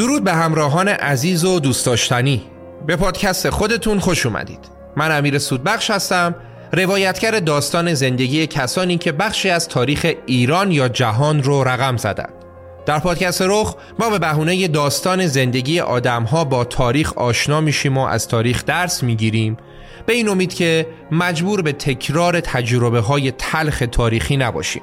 درود به همراهان عزیز و دوست داشتنی. به پادکست خودتون خوش اومدید. من امیر سودبخش هستم روایتگر داستان زندگی کسانی که بخشی از تاریخ ایران یا جهان رو رقم زدند در پادکست رخ ما به بهونه داستان زندگی آدمها با تاریخ آشنا میشیم و از تاریخ درس می‌گیریم. به این امید که مجبور به تکرار تجربه های تلخ تاریخی نباشیم.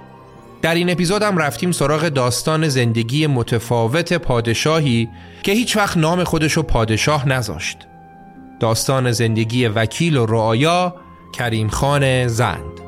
در این اپیزود هم رفتیم سراغ داستان زندگی متفاوت پادشاهی که هیچ وقت نام خودشو پادشاه نذاشت. داستان زندگی وکیل و رعایا کریم خان زند.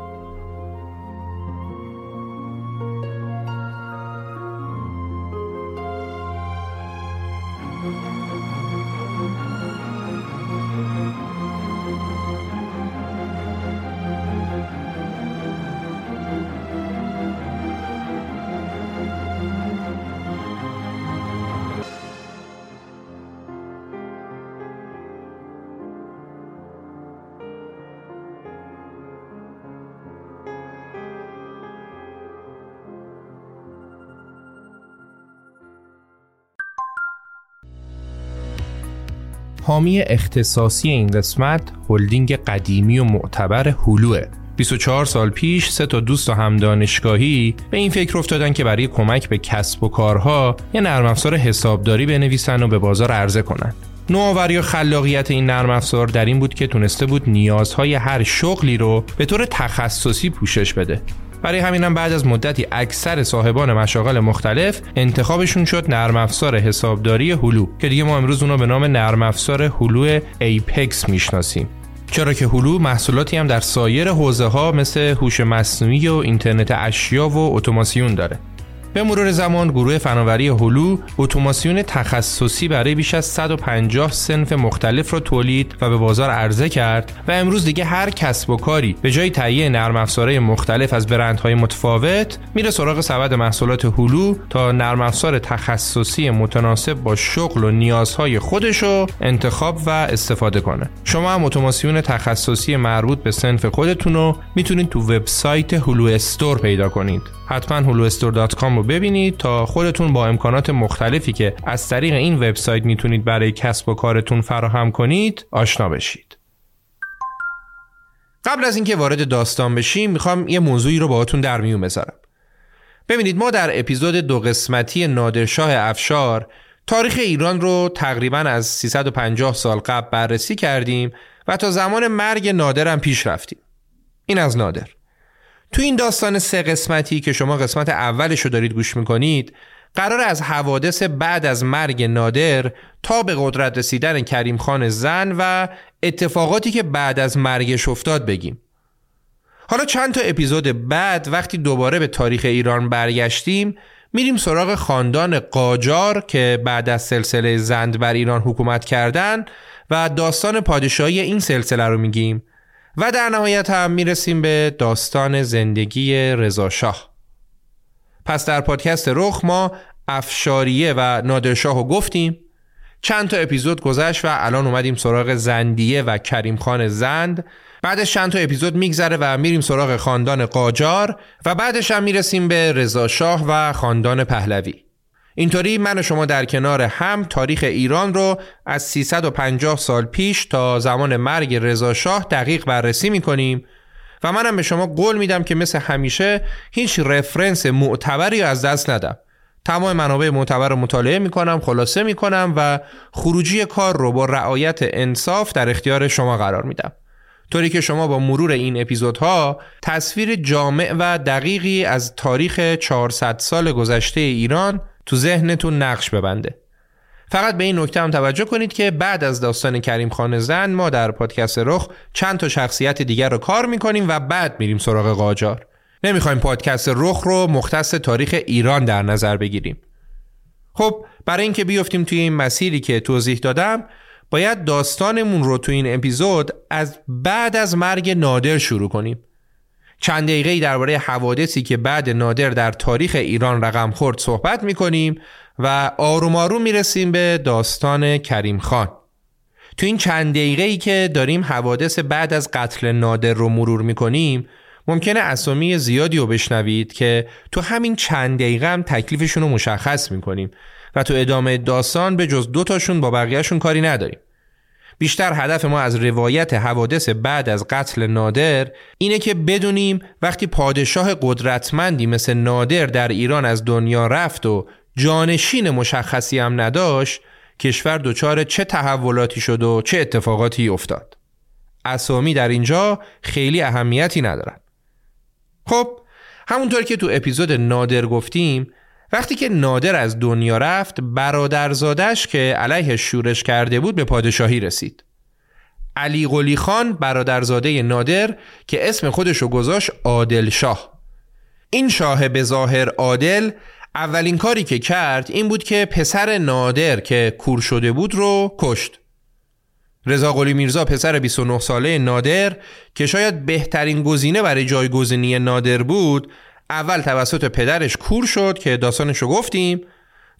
حامی اختصاصی این قسمت هلدینگ قدیمی و معتبر هلوئه 24 سال پیش سه تا دوست و هم دانشگاهی به این فکر افتادن که برای کمک به کسب و کارها یه نرم افزار حسابداری بنویسن و به بازار عرضه کنن. نوآوری و خلاقیت این نرم افزار در این بود که تونسته بود نیازهای هر شغلی رو به طور تخصصی پوشش بده برای همینم بعد از مدتی اکثر صاحبان مشاغل مختلف انتخابشون شد نرم افزار حسابداری هلو که دیگه ما امروز اونو به نام نرم افزار هلو ایپکس می‌شناسیم. چرا که هلو محصولاتی هم در سایر حوزه ها مثل هوش مصنوعی و اینترنت اشیا و اتوماسیون داره. به مرور زمان گروه فناوری هلو اتوماسیون تخصصی برای بیش از 150 سنف مختلف را تولید و به بازار عرضه کرد و امروز دیگه هر کسب و کاری به جای تهیه نرم افزارهای مختلف از برندهای متفاوت میره سراغ سبد محصولات هلو تا نرم افزار تخصصی متناسب با شغل و نیازهای خودشو انتخاب و استفاده کنه. شما هم اتوماسیون تخصصی مربوط به سنف خودتون رو می‌تونید تو وبسایت هلو استور پیدا کنید. حتما huluestore.com رو ببینید تا خودتون با امکانات مختلفی که از طریق این وبسایت می‌تونید برای کسب و کارتون فراهم کنید آشنا بشید. قبل از اینکه وارد داستان بشیم می‌خوام یه موضوعی رو باهاتون در میون بذارم. ببینید ما در اپیزود دو قسمتی نادرشاه افشار تاریخ ایران رو تقریبا از 350 سال قبل بررسی کردیم و تا زمان مرگ نادرم پیش رفتیم. این از نادر. تو این داستان سه قسمتی که شما قسمت اولش رو دارید گوش می‌کنید قرار از حوادث بعد از مرگ نادر تا به قدرت رسیدن کریم خان زن و اتفاقاتی که بعد از مرگش افتاد بگیم. حالا چند تا اپیزود بعد وقتی دوباره به تاریخ ایران برگشتیم میریم سراغ خاندان قاجار که بعد از سلسله زند بر ایران حکومت کردن و داستان پادشاهی این سلسله رو میگیم. و در نهایت هم می‌رسیم به داستان زندگی رضاشاه پس در پادکست رخ ما افشاریه و نادرشاه رو گفتیم. چند تا اپیزود گذشت و الان اومدیم سراغ زندیه و کریم خان زند. بعدش چند تا اپیزود میگذره و میریم سراغ خاندان قاجار و بعدش هم می‌رسیم به رضاشاه و خاندان پهلوی. اینطوری من و شما در کنار هم تاریخ ایران رو از 350 سال پیش تا زمان مرگ رضاشاه دقیق بررسی می‌کنیم و منم به شما قول میدم که مثل همیشه هیچ رفرنس معتبری از دست ندم. تمام منابع معتبر رو مطالعه می‌کنم خلاصه می‌کنم و خروجی کار رو با رعایت انصاف در اختیار شما قرار میدم. طوری که شما با مرور این اپیزودها تصویر جامع و دقیقی از تاریخ 400 سال گذشته ایران تو ذهنتون نقش ببنده. فقط به این نکته هم توجه کنید که بعد از داستان کریم خان زن ما در پادکست رخ چند تا شخصیت دیگر رو کار می‌کنیم و بعد میریم سراغ قاجار. نمی‌خوایم پادکست رخ رو مختص تاریخ ایران در نظر بگیریم. خب برای اینکه بیفتیم توی این مسیری که توضیح دادم باید داستانمون رو تو این اپیزود از بعد از مرگ نادر شروع کنیم. چند دقیقه درباره حوادثی که بعد نادر در تاریخ ایران رقم خورد صحبت می‌کنیم و آروم آروم می‌رسیم به داستان کریم خان. تو این چند دقیقه ای که داریم حوادث بعد از قتل نادر رو مرور می‌کنیم ممکنه اسامی زیادی رو بشنوید که تو همین چند دقیقه هم تکلیفشون رو مشخص می‌کنیم و تو ادامه داستان به جز دوتاشون با بقیهشون کاری نداریم. بیشتر هدف ما از روایت حوادث بعد از قتل نادر اینه که بدونیم وقتی پادشاه قدرتمندی مثل نادر در ایران از دنیا رفت و جانشین مشخصی هم نداشت کشور دچار چه تحولاتی شد و چه اتفاقاتی افتاد. اسامی در اینجا خیلی اهمیتی ندارن. خب همونطور که تو اپیزود نادر گفتیم وقتی که نادر از دنیا رفت برادرزادش که علیه شورش کرده بود به پادشاهی رسید. علی قلی خان برادرزاده نادر که اسم خودشو گذاشت عادل شاه این شاه به ظاهر عادل اولین کاری که کرد این بود که پسر نادر که کور شده بود رو کشت. رضا قلی میرزا پسر 29 ساله نادر که شاید بهترین گزینه برای جایگزینی نادر بود اول توسط پدرش کور شد که داستانش رو گفتیم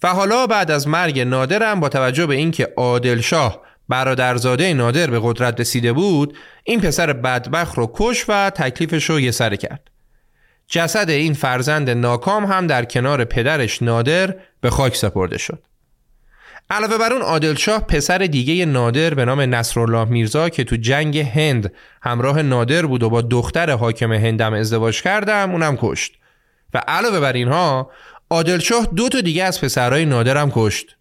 و حالا بعد از مرگ نادرم با توجه به اینکه عادل شاه برادرزاده نادر به قدرت رسیده بود این پسر بدبخت رو کش و تکلیفش رو یه سره کرد. جسد این فرزند ناکام هم در کنار پدرش نادر به خاک سپرده شد. علاوه بر اون عادل شاه پسر دیگه نادر به نام نصرالله میرزا که تو جنگ هند همراه نادر بود و با دختر حاکم هندم ازدواج کردم اونم کشت. و علاوه بر اینها عادلشاه دو تا دیگه از پسرهای نادرم کشت.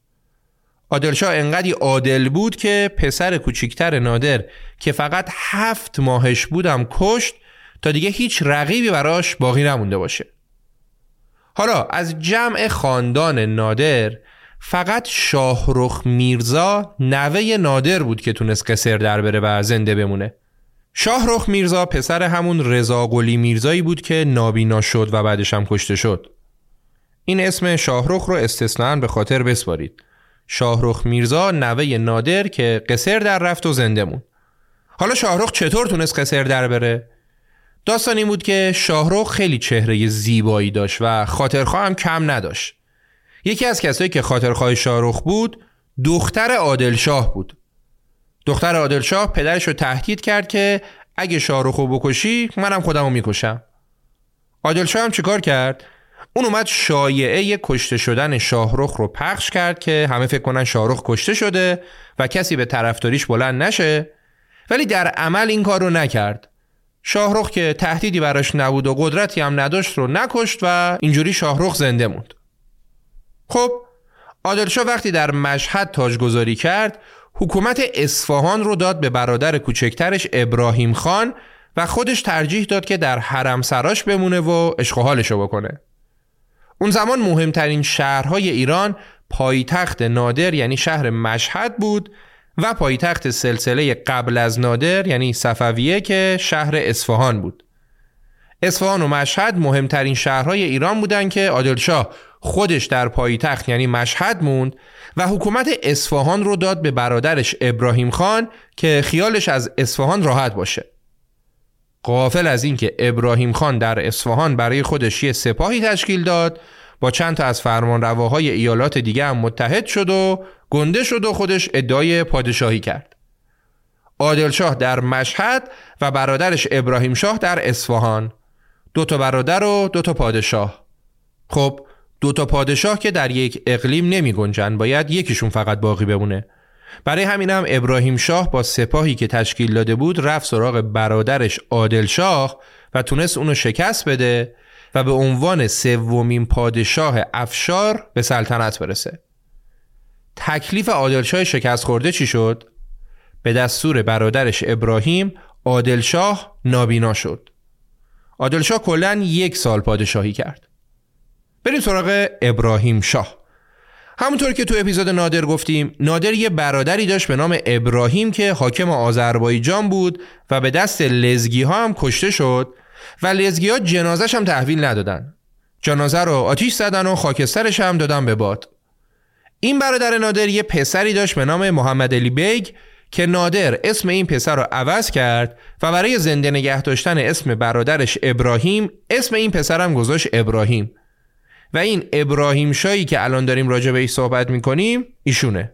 عادلشاه انقدی عادل بود که پسر کوچیکتر نادر که فقط هفت ماهش بودم کشت تا دیگه هیچ رقیبی براش باقی نمونده باشه. حالا از جمع خاندان نادر فقط شاهرخ میرزا نوه نادر بود که تونست قصر در بره و زنده بمونه. شاهرخ میرزا پسر همون رضا قلی میرزایی بود که نابینا شد و بعدش هم کشته شد. این اسم شاهرخ رو استثنان به خاطر بسپارید. شاهرخ میرزا نوه نادر که قصر در رفت و زنده مون حالا شاهرخ چطور تونست قصر در بره؟ داستان این بود که شاهرخ خیلی چهره زیبایی داشت و خاطرخواه هم کم نداشت. یکی از کسایی که خاطرخواه شاهرخ بود دختر عادل شاه بود. دختر عادل شاه پدرش رو تهدید کرد که اگه شاهرخ رو بکشی منم خودم رو می‌کشم. عادل شاه هم چیکار کرد؟ اون اومد شایعه کشته شدن شاهرخ رو پخش کرد که همه فکر کنن شاهرخ کشته شده و کسی به طرفداریش بلند نشه. ولی در عمل این کار رو نکرد. شاهرخ که تهدیدی براش نبود و قدرتی هم نداشت رو نکشت و اینجوری شاهرخ زنده موند. خب عادلشاه وقتی در مشهد تاجگذاری کرد حکومت اصفهان رو داد به برادر کوچکترش ابراهیم خان و خودش ترجیح داد که در حرم سراش بمونه و اشغالشو بکنه. اون زمان مهمترین شهرهای ایران پایتخت نادر یعنی شهر مشهد بود و پایتخت سلسله قبل از نادر یعنی صفویه که شهر اصفهان بود. اصفهان و مشهد مهمترین شهرهای ایران بودن که عادلشاه خودش در پایتخت یعنی مشهد موند و حکومت اصفهان رو داد به برادرش ابراهیم خان که خیالش از اصفهان راحت باشه. قافل از اینکه ابراهیم خان در اصفهان برای خودش یه سپاهی تشکیل داد با چند تا از فرمانرواهای ایالات دیگه هم متحد شد و گنده شد و خودش ادعای پادشاهی کرد. عادلشاه در مشهد و برادرش ابراهیم شاه در اصفهان. دو تا برادر و دو تا پادشاه. خب دو تا پادشاه که در یک اقلیم نمی گنجن باید یکیشون فقط باقی بمونه. برای همینم ابراهیم شاه با سپاهی که تشکیل داده بود رفت سراغ برادرش عادل شاه و تونست اونو شکست بده و به عنوان سومین پادشاه افشار به سلطنت برسه. تکلیف عادلشاه شکست خورده چی شد؟ به دستور برادرش ابراهیم عادلشاه نابینا شد. عادلشاه کلا یک سال پادشاهی کرد. بریم سراغ ابراهیم شاه. همونطور که تو اپیزود نادر گفتیم نادر یه برادری داشت به نام ابراهیم که حاکم آذربایجان بود و به دست لزگی ها هم کشته شد و لزگی ها جنازش هم تحویل ندادن. جنازه رو آتیش زدن و خاکسترش هم دادن به باد. این برادر نادر یه پسری داشت به نام محمد علی بیگ که نادر اسم این پسر رو عوض کرد و برای زنده نگه داشتن اسم برادرش ابراهیم اسم این پسرم گذاشت ابراهیم. و این ابراهیم شایی که الان داریم راجع به صحبت می‌کنیم ایشونه.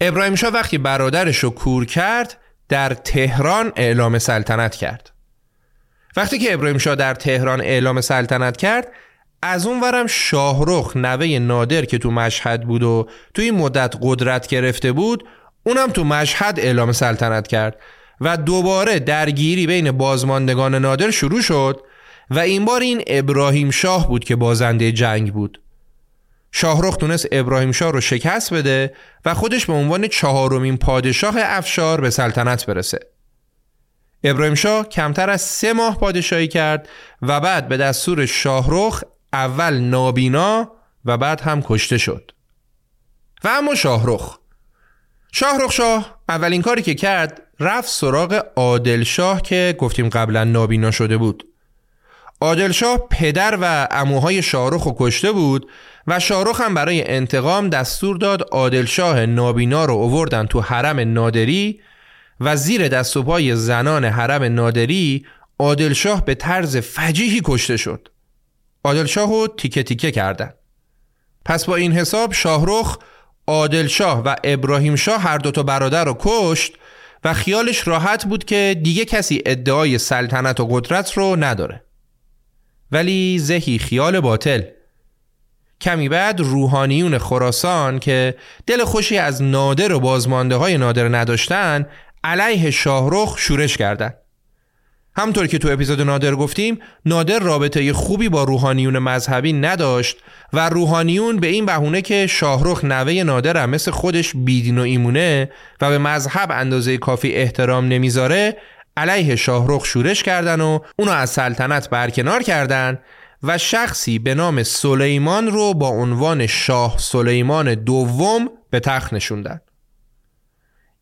ابراهیم شاه وقتی برادرش رو کور کرد در تهران اعلام سلطنت کرد. وقتی که ابراهیم شاه در تهران اعلام سلطنت کرد از اون ورم شاهرخ نوه نادر که تو مشهد بود و تو این مدت قدرت گرفته بود اونم تو مشهد اعلام سلطنت کرد. و دوباره درگیری بین بازماندگان نادر شروع شد. و این بار این ابراهیم شاه بود که بازنده جنگ بود. شاهرخ تونست ابراهیم شاه رو شکست بده و خودش به عنوان چهارمین پادشاه افشار به سلطنت برسه. ابراهیم شاه کمتر از سه ماه پادشاهی کرد و بعد به دستور شاهرخ اول نابینا و بعد هم کشته شد. و اما شاهرخ. شاهرخ شاه اولین کاری که کرد رفت سراغ عادل شاه که گفتیم قبلا نابینا شده بود. عادلشاه پدر و اموهای شاهرخ رو کشته بود و شاهرخ هم برای انتقام دستور داد عادلشاه نابینا رو اووردن تو حرم نادری و زیر دست و پای زنان حرم نادری عادلشاه به طرز فجیحی کشته شد. عادلشاه رو تیکه تیکه کردن. پس با این حساب شاهرخ عادلشاه و ابراهیم شاه هر دوتا برادر رو کشت و خیالش راحت بود که دیگه کسی ادعای سلطنت و قدرت رو نداره. ولی زهی خیال باطل کمی بعد روحانیون خراسان که دل خوشی از نادر و بازمانده های نادر نداشتن علیه شاهرخ شورش کردند. همطور که تو اپیزود نادر گفتیم نادر رابطه خوبی با روحانیون مذهبی نداشت و روحانیون به این بهونه که شاهرخ نوه نادر هم مثل خودش بیدین و ایمونه و به مذهب اندازه کافی احترام نمی‌ذاره علیه شاهرخ شورش کردن و اونو از سلطنت برکنار کردن و شخصی به نام سلیمان رو با عنوان شاه سلیمان دوم به تخت نشوندن.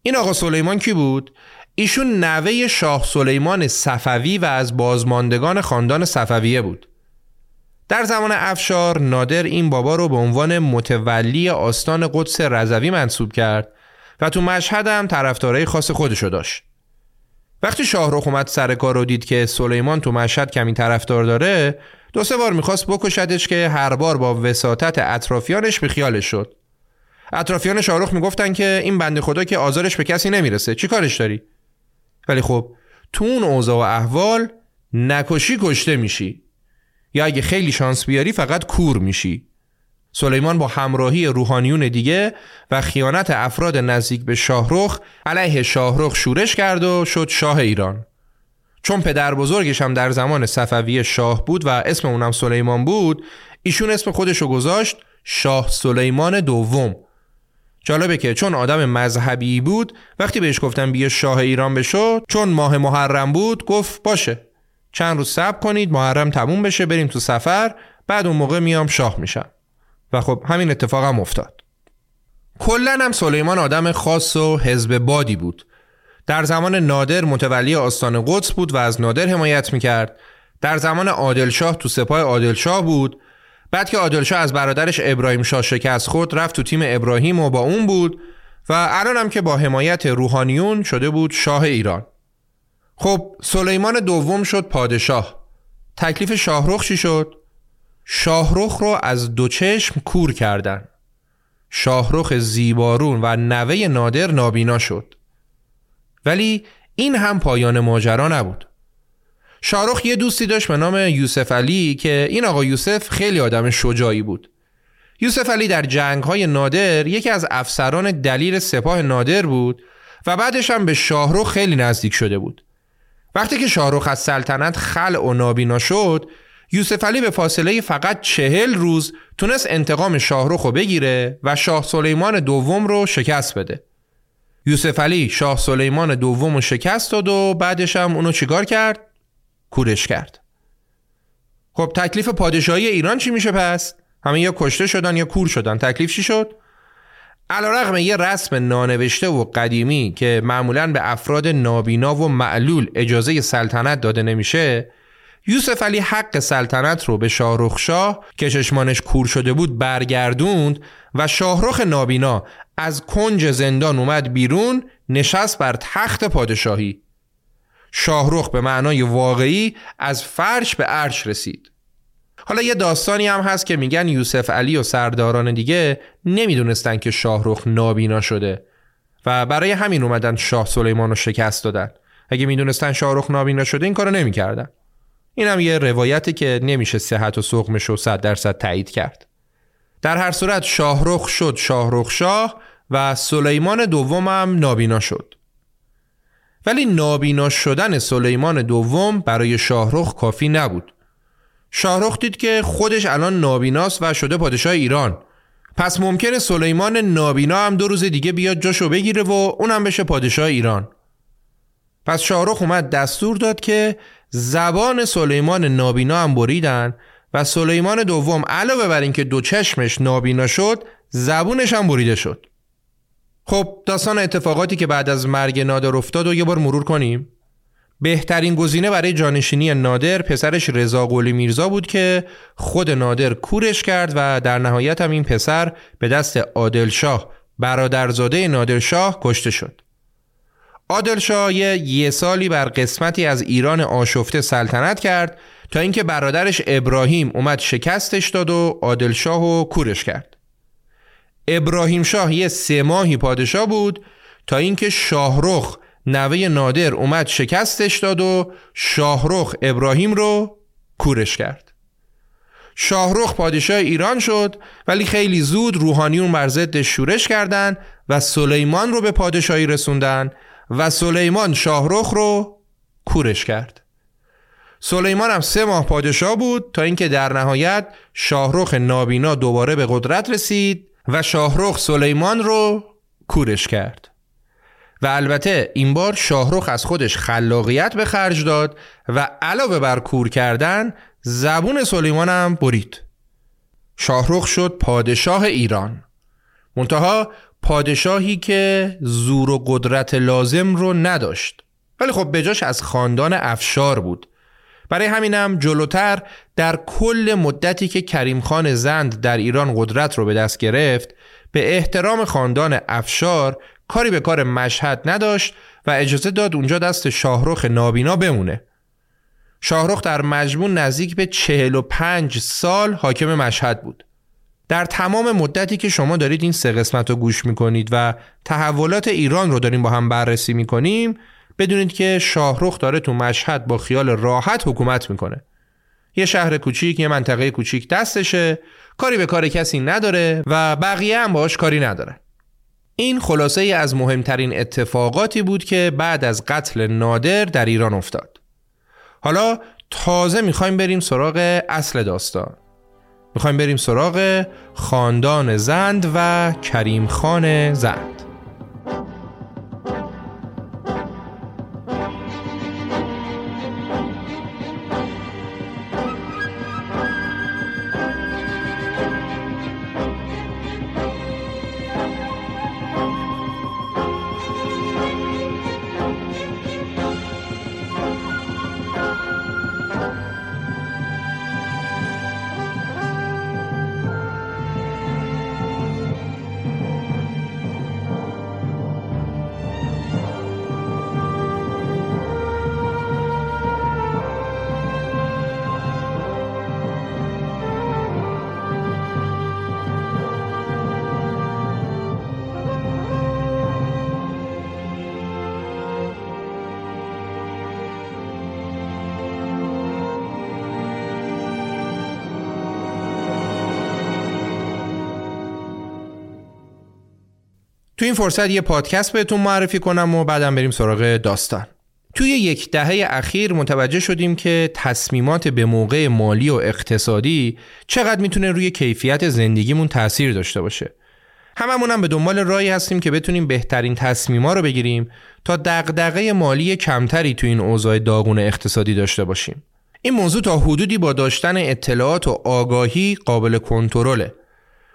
این آقا سلیمان کی بود؟ ایشون نوه شاه سلیمان صفوی و از بازماندگان خاندان صفویه بود. در زمان افشار نادر این بابا رو به عنوان متولی آستان قدس رضوی منصوب کرد و تو مشهد هم طرفدارای خاص خودشو داشت. وقتی شاهرخ اومد سر کار رو دید که سلیمان تو مشهد کمی طرفدار داره دو سه بار می‌خواست بکشدش که هر بار با وساطت اطرافیانش به خیالش شد. اطرافیان شاهرخ می‌گفتن که این بنده خدا که آزارش به کسی نمی‌رسه چی کارش داری؟ ولی خب تو اون اوضاع و احوال نکشی کشته میشی. یا اگه خیلی شانس بیاری فقط کور میشی. سلیمان با همراهی روحانیون دیگه و خیانت افراد نزدیک به شاهرخ علیه شاهرخ شورش کرد و شد شاه ایران. چون پدر بزرگش هم در زمان صفوی شاه بود و اسم اونم سلیمان بود ایشون اسم خودشو گذاشت شاه سلیمان دوم. جالبه که چون آدم مذهبی بود وقتی بهش گفتم بیا شاه ایران بشو چون ماه محرم بود گفت باشه. چند روز صبر کنید محرم تموم بشه بریم تو سفر بعد اون موقع میام شاه میشم. و خب همین اتفاق هم افتاد. کلا هم سلیمان آدم خاص و حزب بادی بود. در زمان نادر متولی آستان قدس بود و از نادر حمایت می‌کرد. در زمان عادلشاه تو سپاه عادلشاه بود. بعد که عادلشاه از برادرش ابراهیم شاه شکست خود رفت تو تیم ابراهیم و با اون بود و الان هم که با حمایت روحانیون شده بود شاه ایران. خب سلیمان دوم شد پادشاه. تکلیف شاهرخ چی شد؟ شاهرخ رو از دو چشم کور کردن. شاهرخ زیبارون و نوه نادر نابینا شد. ولی این هم پایان ماجرا نبود. شاهرخ یه دوستی داشت به نام یوسف علی که این آقا یوسف خیلی آدم شجاعی بود. یوسف علی در جنگ های نادر یکی از افسران دلیل سپاه نادر بود و بعدش هم به شاهرخ خیلی نزدیک شده بود. وقتی که شاهرخ از سلطنت خلع و نابینا شد یوسف علی به فاصله فقط چهل روز تونست انتقام شاهرخ رو بگیره و شاه سلیمان دوم رو شکست بده یوسف علی شاه سلیمان دوم رو شکست داد و بعدش هم اونو چیکار کرد؟ کورش کرد خب تکلیف پادشاهی ایران چی میشه پس؟ همه یا کشته شدن یا کور شدن تکلیف چی شد؟ علیرغم یه رسم نانوشته و قدیمی که معمولا به افراد نابینا و معلول اجازه سلطنت داده نمیشه یوسف علی حق سلطنت رو به شاهرخ شاه که چشمانش کور شده بود برگردوند و شاهرخ نابینا از کنج زندان اومد بیرون نشست بر تخت پادشاهی. شاهرخ به معنای واقعی از فرش به عرش رسید. حالا یه داستانی هم هست که میگن یوسف علی و سرداران دیگه نمی‌دونستن که شاهرخ نابینا شده و برای همین اومدن شاه سلیمان رو شکست دادن. اگه می‌دونستن شاهرخ نابینا شده این کارو نمی‌کردن. این هم یه روایتی که نمیشه صحت و سقمش رو صد درصد تایید کرد. در هر صورت شاهرخ شد شاهرخ شاه و سلیمان دومم نابینا شد. ولی نابینا شدن سلیمان دوم برای شاهرخ کافی نبود. شاهرخ دید که خودش الان نابیناست و شده پادشاه ایران. پس ممکنه سلیمان نابینا هم دو روز دیگه بیاد جاشو بگیره و اونم بشه پادشاه ایران. پس شاهرخ اومد دستور داد که زبان سلیمان نابینا هم بریدن و سلیمان دوم علاوه بر اینکه دو چشمش نابینا شد زبونش هم بریده شد. خب داستان اتفاقاتی که بعد از مرگ نادر افتاد و یه بار مرور کنیم. بهترین گزینه برای جانشینی نادر پسرش رضا قلی میرزا بود که خود نادر کورش کرد و در نهایت هم این پسر به دست عادلشاه برادرزاده نادرشاه کشته شد. عادلشاه یه سالی بر قسمتی از ایران آشفته سلطنت کرد تا اینکه برادرش ابراهیم اومد شکستش داد و عادلشاه و کورش کرد. ابراهیم شاه یه سه ماهی پادشاه بود تا اینکه شاهرخ نوه نادر اومد شکستش داد و شاهرخ ابراهیم رو کورش کرد. شاهرخ پادشاه ایران شد ولی خیلی زود روحانیون بر ضد شورش کردند و سلیمان رو به پادشاهی رسوندن و سلیمان شاهرخ رو کورش کرد. سلیمان هم سه ماه پادشاه بود تا اینکه در نهایت شاهرخ نابینا دوباره به قدرت رسید و شاهرخ سلیمان رو کورش کرد. و البته این بار شاهرخ از خودش خلاقیت به خرج داد و علاوه بر کور کردن زبون سلیمان هم برید. شاهرخ شد پادشاه ایران. منتها پادشاهی که زور و قدرت لازم رو نداشت. ولی خب بجاش از خاندان افشار بود. برای همینم جلوتر در کل مدتی که کریم خان زند در ایران قدرت رو به دست گرفت به احترام خاندان افشار کاری به کار مشهد نداشت و اجازه داد اونجا دست شاهرخ نابینا بمونه. شاهرخ در مجموع نزدیک به 45 سال حاکم مشهد بود. در تمام مدتی که شما دارید این سه قسمت رو گوش می‌کنید و تحولات ایران رو داریم با هم بررسی می‌کنیم بدونید که شاهرخ داره تو مشهد با خیال راحت حکومت می‌کنه. یه شهر کوچیک یه منطقه کوچیک دستشه کاری به کار کسی نداره و بقیه هم باش کاری نداره. این خلاصه ای از مهمترین اتفاقاتی بود که بعد از قتل نادر در ایران افتاد. حالا تازه می‌خوایم بریم سراغ اصل داستان. می‌خوایم بریم سراغ خاندان زند و کریم خان زند. فرصت یه پادکست بهتون معرفی کنم و بعدم بریم سراغ داستان. توی یک دهه اخیر متوجه شدیم که تصمیمات به موقع مالی و اقتصادی چقدر می‌تونه روی کیفیت زندگیمون تاثیر داشته باشه. هممون هم به دنبال راهی هستیم که بتونیم بهترین تصمیما رو بگیریم تا دغدغه مالی کمتری تو این اوضاع داغون اقتصادی داشته باشیم. این موضوع تا حدودی با داشتن اطلاعات و آگاهی قابل کنترله.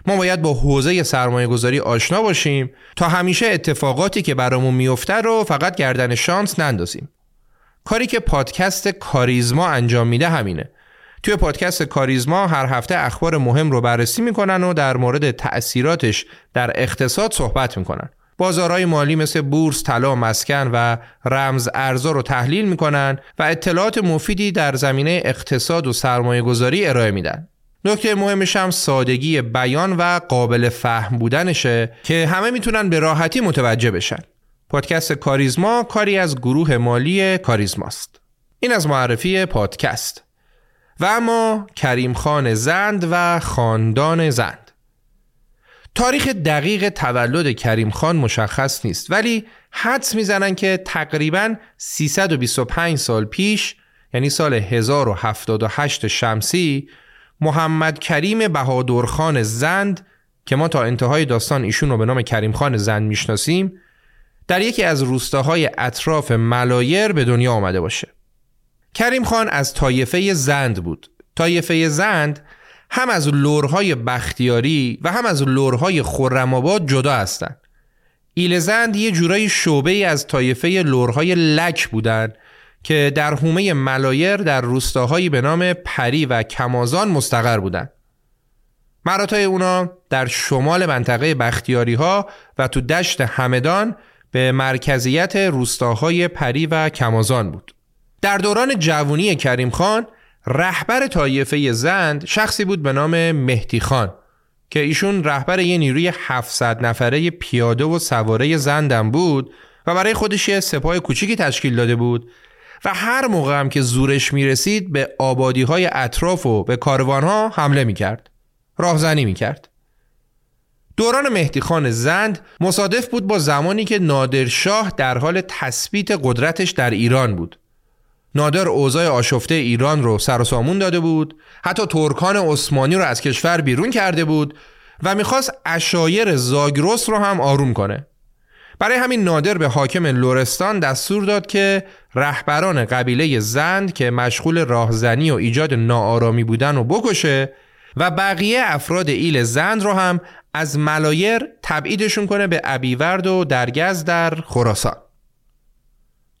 ما باید با حوزه سرمایه گذاری آشنا باشیم تا همیشه اتفاقاتی که برامون میفته رو فقط گردن شانس نندازیم. کاری که پادکست کاریزما انجام میده همینه. توی پادکست کاریزما هر هفته اخبار مهم رو بررسی می‌کنن و در مورد تأثیراتش در اقتصاد صحبت می‌کنن. بازارهای مالی مثل بورس، طلا، مسکن و رمز ارزا رو تحلیل می‌کنن و اطلاعات مفیدی در زمینه اقتصاد و سرمایه گذاری ارائه میدن. نکته مهمش هم سادگی بیان و قابل فهم بودنشه که همه می‌تونن به راحتی متوجه بشن. پادکست کاریزما کاری از گروه مالی کاریزماست. این از معرفی پادکست. و اما کریم خان زند و خاندان زند. تاریخ دقیق تولد کریم خان مشخص نیست ولی حدس می‌زنن که تقریبا 325 سال پیش یعنی سال 1078 شمسی محمد کریم بهادرخان زند که ما تا انتهای داستان ایشون رو به نام کریم خان زند می‌شناسیم در یکی از روستاهای اطراف ملایر به دنیا آمده باشه. کریم خان از طایفه زند بود. طایفه زند هم از لورهای بختیاری و هم از لورهای خرم‌آباد جدا هستند. ایل زند یه جورایی شعبه از طایفه لورهای لک بودند که در حومه ملایر در روستاهایی به نام پری و کمازان مستقر بودند. مراتع اونا در شمال منطقه بختیاری ها و تو دشت همدان به مرکزیت روستاهای پری و کمازان بود. در دوران جوانی کریم خان رهبر طایفه زند شخصی بود به نام مهدی خان که ایشون رهبر یه نیروی 700 نفره پیاده و سواره زندم بود و برای خودش یه سپاه کوچیکی تشکیل داده بود و هر موقع هم که زورش می‌رسید به آبادی های اطراف و به کاروان ها حمله می‌کرد. راهزنی می‌کرد. دوران مهدی خان زند مصادف بود با زمانی که نادرشاه در حال تثبیت قدرتش در ایران بود. نادر اوضاع آشفته ایران رو سر و سامون داده بود حتی ترکان عثمانی رو از کشور بیرون کرده بود و می‌خواست اشایر زاگرس رو هم آروم کنه. برای همین نادر به حاکم لورستان دستور داد که رهبران قبیله زند که مشغول راهزنی و ایجاد ناآرامی بودن و بکشه و بقیه افراد ایل زند رو هم از ملایر تبعیدشون کنه به ابیورد و درگز در خراسان.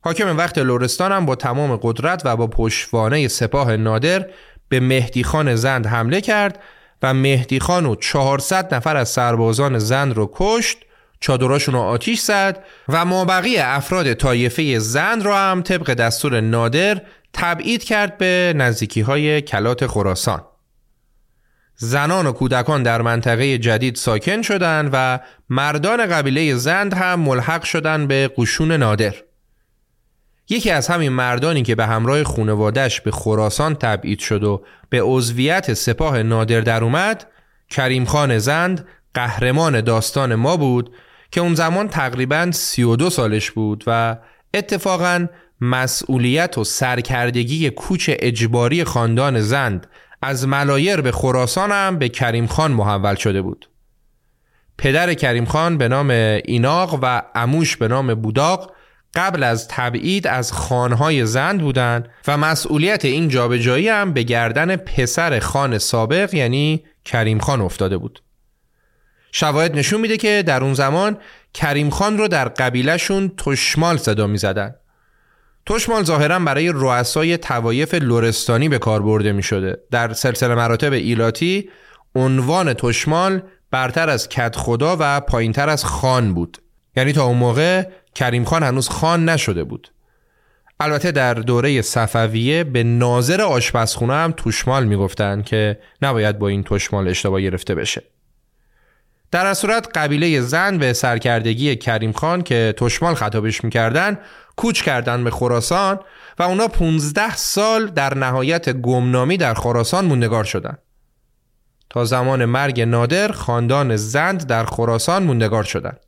حاکم وقت لورستان هم با تمام قدرت و با پشتوانه سپاه نادر به مهدی خان زند حمله کرد و مهدی خان و 400 نفر از سربازان زند رو کشت چادراشون رو آتیش زد و مابقی افراد طایفه زند را هم طبق دستور نادر تبعید کرد به نزدیکی های کلات خراسان. زنان و کودکان در منطقه جدید ساکن شدند و مردان قبیله زند هم ملحق شدند به قشون نادر. یکی از همین مردانی که به همراه خونوادش به خراسان تبعید شد و به عضویت سپاه نادر در اومد کریم خان زند قهرمان داستان ما بود که اون زمان تقریبا 32 سالش بود و اتفاقا مسئولیت و سرکردگی کوچ اجباری خاندان زند از ملایر به خراسان هم به کریم خان محول شده بود. پدر کریم خان به نام ایناق و اموش به نام بوداق قبل از تبعید از خانهای زند بودند و مسئولیت این جابجایی هم به گردن پسر خان سابق یعنی کریم خان افتاده بود. شواهد نشون میده که در اون زمان کریم خان رو در قبیلهشون تشمال صدا می زدن. تشمال ظاهرا برای رؤسای توایف لورستانی به کار برده می شده. در سلسله مراتب ایلاتی عنوان تشمال برتر از کت خدا و پایینتر از خان بود. یعنی تا اون موقع کریم خان هنوز خان نشده بود. البته در دوره صفویه به ناظر آشپزخونه هم توشمال می‌گفتند که نباید با این توشمال اشتباه گرفته بشه. در صورت قبیله زن به سرکردگی کریم خان که تشمال خطابش می‌کردن کوچ کردن به خراسان و اونا 15 سال در نهایت گمنامی در خراسان موندگار شدند. تا زمان مرگ نادر خاندان زند در خراسان موندگار شدند.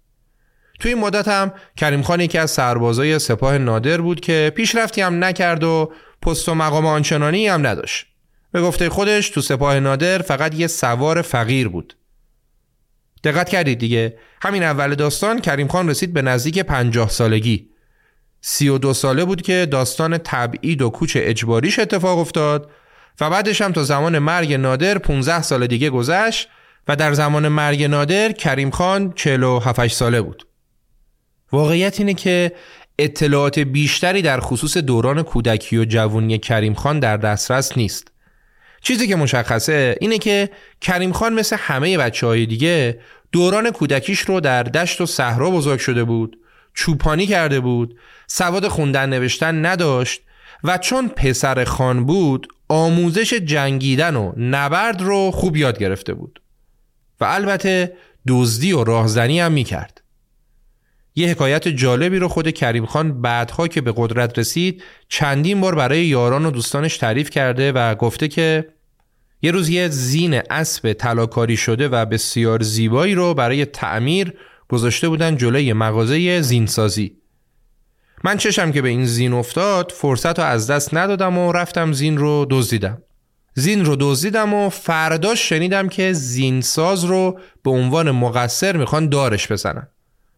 توی این مدت هم کریم خان یکی از سربازای سپاه نادر بود که پیشرفتی هم نکرد و پست و مقام آنچنانی هم نداشت. به گفته خودش تو سپاه نادر فقط یه سوار فقیر بود. دقت کردید دیگه. همین اول داستان کریم خان رسید به نزدیک پنجاه سالگی. سی و دو ساله بود که داستان تبعید و کوچ اجباریش اتفاق افتاد و بعدش هم تا زمان مرگ نادر 15 سال دیگه گذشت و در زمان مرگ نادر کریم خان 47 ساله بود. واقعیت اینه که اطلاعات بیشتری در خصوص دوران کودکی و جوانی کریم خان در دسترس نیست. چیزی که مشخصه اینه که کریم خان مثل همه بچه های دیگه دوران کودکیش رو در دشت و صحرا بزرگ شده بود چوپانی کرده بود سواد خوندن نوشتن نداشت و چون پسر خان بود آموزش جنگیدن و نبرد رو خوب یاد گرفته بود و البته دزدی و راهزنی هم می‌کرد. یه حکایت جالبی رو خود کریم خان بعدها که به قدرت رسید چندین بار برای یاران و دوستانش تعریف کرده و گفته که یه روز یه زین اسب طلاکاری شده و بسیار زیبایی رو برای تعمیر گذاشته بودن جلوی مغازه زینسازی. من چشم که به این زین افتاد فرصت رو از دست ندادم و رفتم زین رو دزدیدم. زین رو دزدیدم و فرداش شنیدم که زینساز رو به عنوان مقصر می‌خوان دارش بزنن.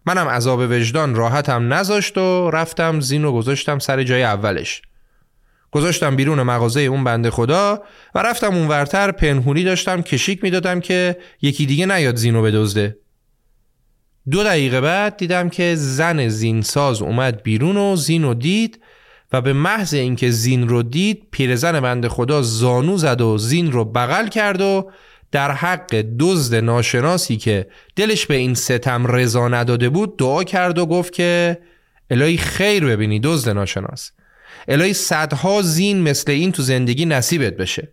منم عذاب وجدان راحتم نذاشت و رفتم زین رو گذاشتم سر جای اولش. گذاشتم بیرون مغازه اون بنده خدا و رفتم اونورتر پنهونی داشتم کشیک می‌دادم که یکی دیگه نیاد زینو بدزده. دو دقیقه بعد دیدم که زن زینساز اومد بیرون و زین رو دید و به محض اینکه زین رو دید پیرزن بنده خدا زانو زد و زین رو بغل کرد و در حق دزد ناشناسی که دلش به این ستم رضا نداده بود دعا کرد و گفت که الهی خیر ببینی دزد ناشناس. الهی صدها زین مثل این تو زندگی نصیبت بشه.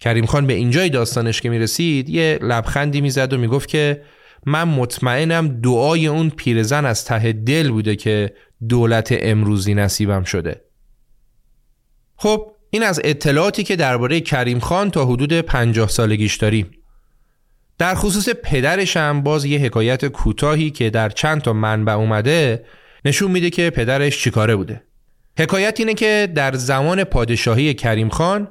کریم خان به اینجای داستانش که می‌رسید یه لبخندی می‌زد و می‌گفت که من مطمئنم دعای اون پیرزن از ته دل بوده که دولت امروزی نصیبم شده. خب این از اطلاعاتی که درباره کریم خان تا حدود پنجاه سالگیش داریم. در خصوص پدرش هم باز یه حکایت کوتاهی که در چند تا منبع اومده نشون میده که پدرش چیکاره بوده. حکایت اینه که در زمان پادشاهی کریم خان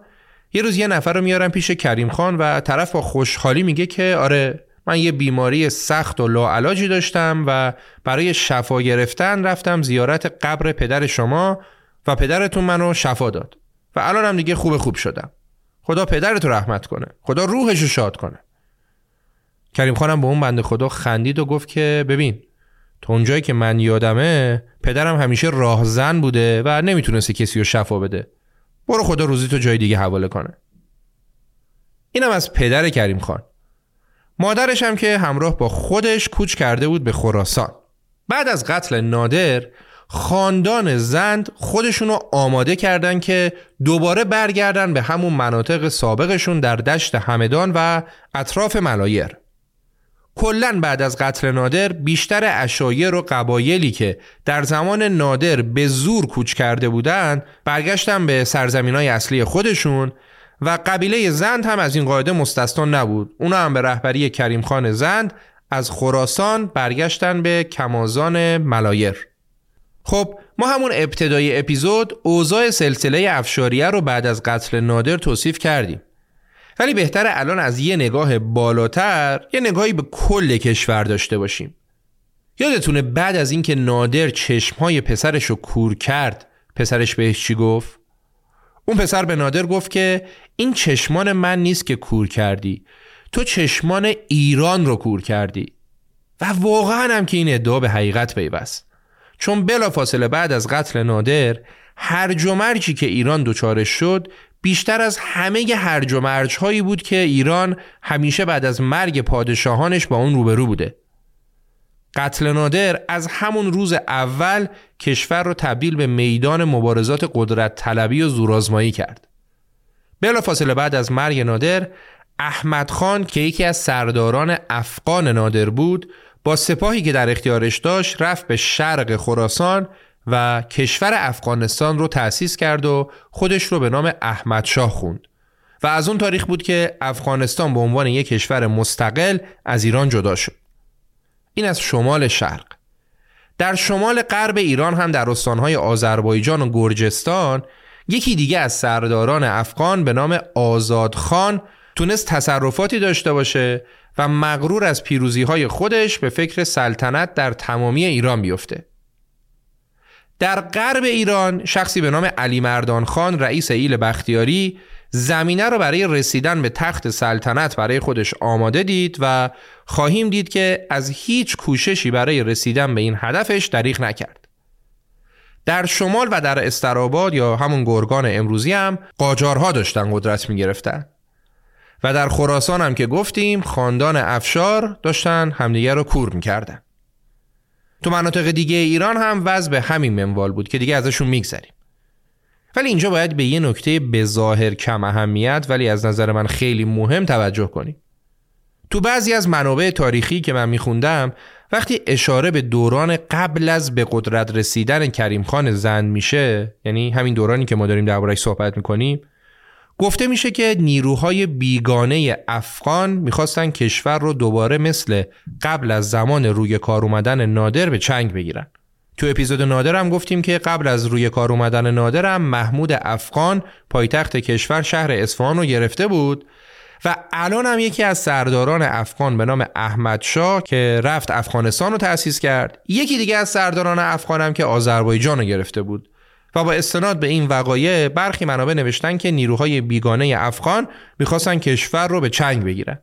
یه روز یه نفر رو میارن پیش کریم خان و طرف با خوشحالی میگه که آره من یه بیماری سخت و لاعلاجی داشتم و برای شفا گرفتن رفتم زیارت قبر پدر شما و پدرتون منو شفا داد و الان هم دیگه خوب خوب شدم. خدا پدرت رحمت کنه. خدا روحش شاد کنه. کریم خانم به اون بنده خدا خندید و گفت که ببین اونجایی که من یادمه پدرم همیشه راهزن بوده و نمی‌تونسته کسی رو شفا بده. برو خدا روزی تو جای دیگه حواله کنه. اینم از پدر کریم خان. مادرش هم که همراه با خودش کوچ کرده بود به خراسان. بعد از قتل نادر خاندان زند خودشونو آماده کردن که دوباره برگردن به همون مناطق سابقشون در دشت همدان و اطراف ملایر. کلا بعد از قتل نادر بیشتر اشایر و قبایلی که در زمان نادر به زور کوچ کرده بودند برگشتن به سرزمین های اصلی خودشون و قبیله زند هم از این قاعده مستثنا نبود. اونا هم به رهبری کریم خان زند از خراسان برگشتن به کمازان ملایر. خب ما همون ابتدای اپیزود اوضاع سلسله افشاریه رو بعد از قتل نادر توصیف کردیم. ولی بهتر الان از یه نگاه بالاتر یه نگاهی به کل کشور داشته باشیم. یادتونه بعد از اینکه نادر چشمهای پسرش رو کور کرد پسرش بهش چی گفت؟ اون پسر به نادر گفت که این چشمان من نیست که کور کردی. تو چشمان ایران رو کور کردی. و واقعا هم که این ادعا به حقیقت پیوست. چون بلا فاصله بعد از قتل نادر هرج و مرجی که ایران دچارش شد بیشتر از همه هرج و مرج هایی بود که ایران همیشه بعد از مرگ پادشاهانش با اون روبرو بوده قتل نادر از همون روز اول کشور رو تبدیل به میدان مبارزات قدرت طلبی و زورآزمایی کرد. بلا فاصله بعد از مرگ نادر احمد خان که یکی از سرداران افغان نادر بود با سپاهی که در اختیارش داشت رفت به شرق خراسان و کشور افغانستان رو تأسیس کرد و خودش رو به نام احمد شاه خوند و از اون تاریخ بود که افغانستان به عنوان یک کشور مستقل از ایران جدا شد. این از شمال شرق در شمال غرب ایران هم در استانهای آذربایجان و گرجستان یکی دیگه از سرداران افغان به نام آزادخان تونست تصرفاتی داشته باشه و مغرور از پیروزی های خودش به فکر سلطنت در تمامی ایران بیفته. در غرب ایران شخصی به نام علی مردان خان رئیس ایل بختیاری زمینه رو برای رسیدن به تخت سلطنت برای خودش آماده دید و خواهیم دید که از هیچ کوششی برای رسیدن به این هدفش دریغ نکرد. در شمال و در استراباد یا همون گرگان امروزی هم قاجارها داشتن قدرت می گرفتن. و در خراسان هم که گفتیم خاندان افشار داشتن همدیگه رو کور می‌کردن. تو مناطق دیگه ایران هم وضع به همین منوال بود که دیگه ازشون میگذریم. ولی اینجا باید به یه نکته به ظاهر کم اهمیت ولی از نظر من خیلی مهم توجه کنیم. تو بعضی از منابع تاریخی که من میخوندم وقتی اشاره به دوران قبل از به قدرت رسیدن کریم خان زند میشه یعنی همین دورانی که ما داریم دربارش صحبت می‌کنیم گفته میشه که نیروهای بیگانه افغان می‌خواستن کشور رو دوباره مثل قبل از زمان روی کار اومدن نادر به چنگ بگیرن. تو اپیزود نادر هم گفتیم که قبل از روی کار اومدن نادر هم محمود افغان پایتخت کشور شهر اصفهان رو گرفته بود و الان هم یکی از سرداران افغان به نام احمد شاه که رفت افغانستان رو تأسیس کرد یکی دیگه از سرداران افغان هم که آذربایجان رو گرفته بود. و با استناد به این وقایع برخی منابع نوشتن که نیروهای بیگانه افغان می‌خواستن کشور رو به چنگ بگیرن.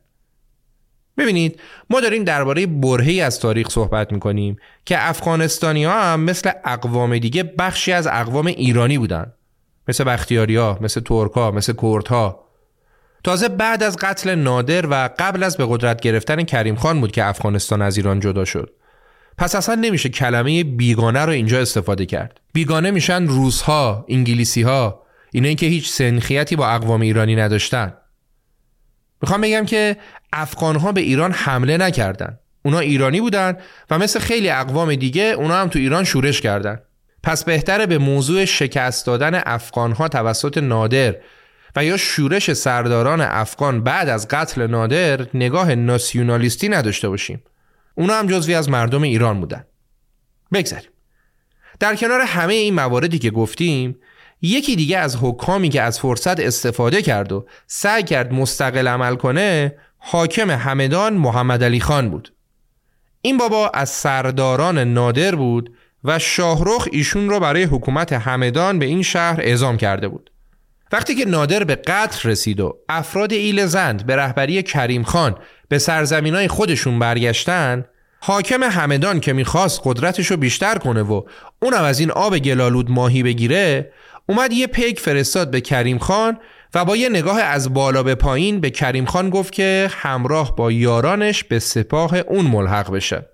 ببینید ما داریم درباره برهی از تاریخ صحبت می‌کنیم که افغانستانی ها هم مثل اقوام دیگه بخشی از اقوام ایرانی بودن. مثل بختیاری ها، مثل ترک ها، مثل کرد ها تازه بعد از قتل نادر و قبل از به قدرت گرفتن کریم خان بود که افغانستان از ایران جدا شد. پس اصلا نمیشه کلمه بیگانه رو اینجا استفاده کرد. بیگانه میشن روزها، انگلیسی ها اینایی که هیچ سنخیتی با اقوام ایرانی نداشتن. می‌خوام بگم که افغان ها به ایران حمله نکردن. اونا ایرانی بودن و مثل خیلی اقوام دیگه اونا هم تو ایران شورش کردن. پس بهتره به موضوع شکست دادن افغان ها توسط نادر و یا شورش سرداران افغان بعد از قتل نادر نگاه ناسیونالیستی نداشته باشیم. اونا هم جزوی از مردم ایران بودن. بگذاریم در کنار همه این مواردی که گفتیم یکی دیگه از حکامی که از فرصت استفاده کرد و سعی کرد مستقل عمل کنه حاکم همدان محمد علی خان بود. این بابا از سرداران نادر بود و شاهرخ ایشون را برای حکومت همدان به این شهر اعزام کرده بود. وقتی که نادر به قتل رسید و افراد ایل زند به رهبری کریم خان به سرزمین های خودشون برگشتن حاکم همدان که می‌خواست قدرتش رو بیشتر کنه و اونم از این آب گلالود ماهی بگیره اومد یه پیک فرستاد به کریم خان و با یه نگاه از بالا به پایین به کریم خان گفت که همراه با یارانش به سپاه اون ملحق بشه.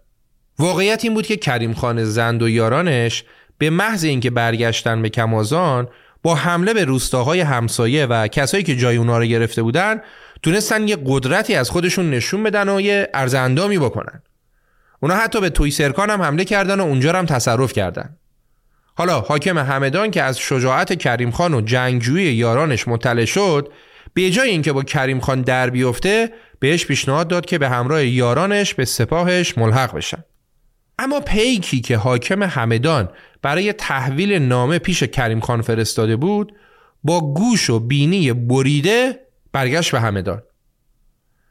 واقعیت این بود که کریم خان زند و یارانش به محض اینکه برگشتن به کمازان با حمله به روستاهای همسایه و کسایی که جای اونا رو گرفته بودن تونستن یه قدرتی از خودشون نشون بدن و یه ارزندامی بکنن. اونا حتی به توی سرکان هم حمله کردن و اونجا هم تصرف کردن. حالا حاکم همدان که از شجاعت کریم خان و جنگجوی یارانش مطلع شد به جای اینکه با کریم خان در بیفته بهش پیشنهاد داد که به همراه یارانش به سپاهش ملحق بشن. اما پیکی که حاکم همدان برای تحویل نامه پیش کریم خان فرستاده بود با گوش و بینی بریده برگشت به همدان.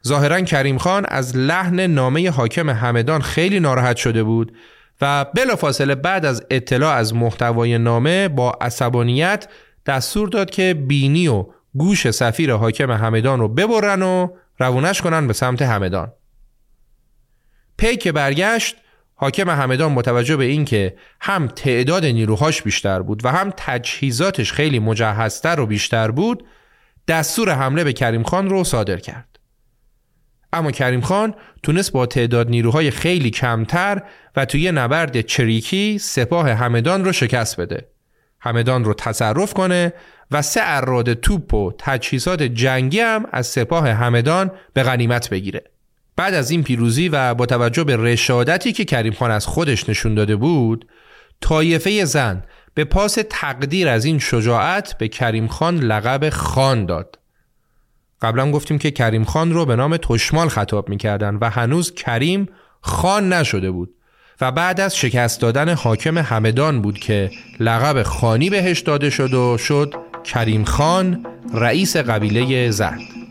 ظاهرا کریم خان از لحن نامه حاکم همدان خیلی ناراحت شده بود و بلافاصله بعد از اطلاع از محتوای نامه با عصبانیت دستور داد که بینی و گوش سفیر حاکم همدان رو ببرن و روونش کنن به سمت همدان. پی که برگشت حاکم همدان متوجه به این که هم تعداد نیروهاش بیشتر بود و هم تجهیزاتش خیلی مجهزتر و بیشتر بود دستور حمله به کریم خان رو صادر کرد. اما کریم خان تونست با تعداد نیروهای خیلی کمتر و توی نبرد چریکی سپاه همدان رو شکست بده. همدان رو تصرف کنه و سه اراد توپ و تجهیزات جنگی هم از سپاه همدان به غنیمت بگیره. بعد از این پیروزی و با توجه به رشادتی که کریم خان از خودش نشون داده بود طایفه زن به پاس تقدیر از این شجاعت به کریم خان لقب خان داد. قبلا گفتیم که کریم خان رو به نام تشمال خطاب می‌کردن و هنوز کریم خان نشده بود و بعد از شکست دادن حاکم همدان بود که لقب خانی بهش داده شد و شد کریم خان رئیس قبیله زرد.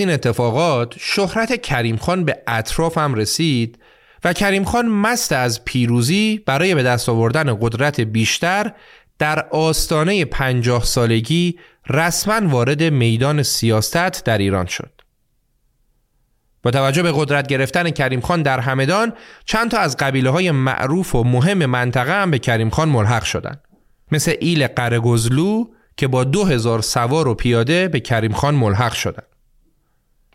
این اتفاقات شهرت کریم خان به اطراف هم رسید و کریم خان مست از پیروزی برای به دست آوردن قدرت بیشتر در آستانه پنجاه سالگی رسما وارد میدان سیاست در ایران شد. با توجه به قدرت گرفتن کریم خان در همدان چند تا از قبیله های معروف و مهم منطقه هم به کریم خان ملحق شدند. مثل ایل قرگزلو که با دو هزار سوار و پیاده به کریم خان ملحق شدند.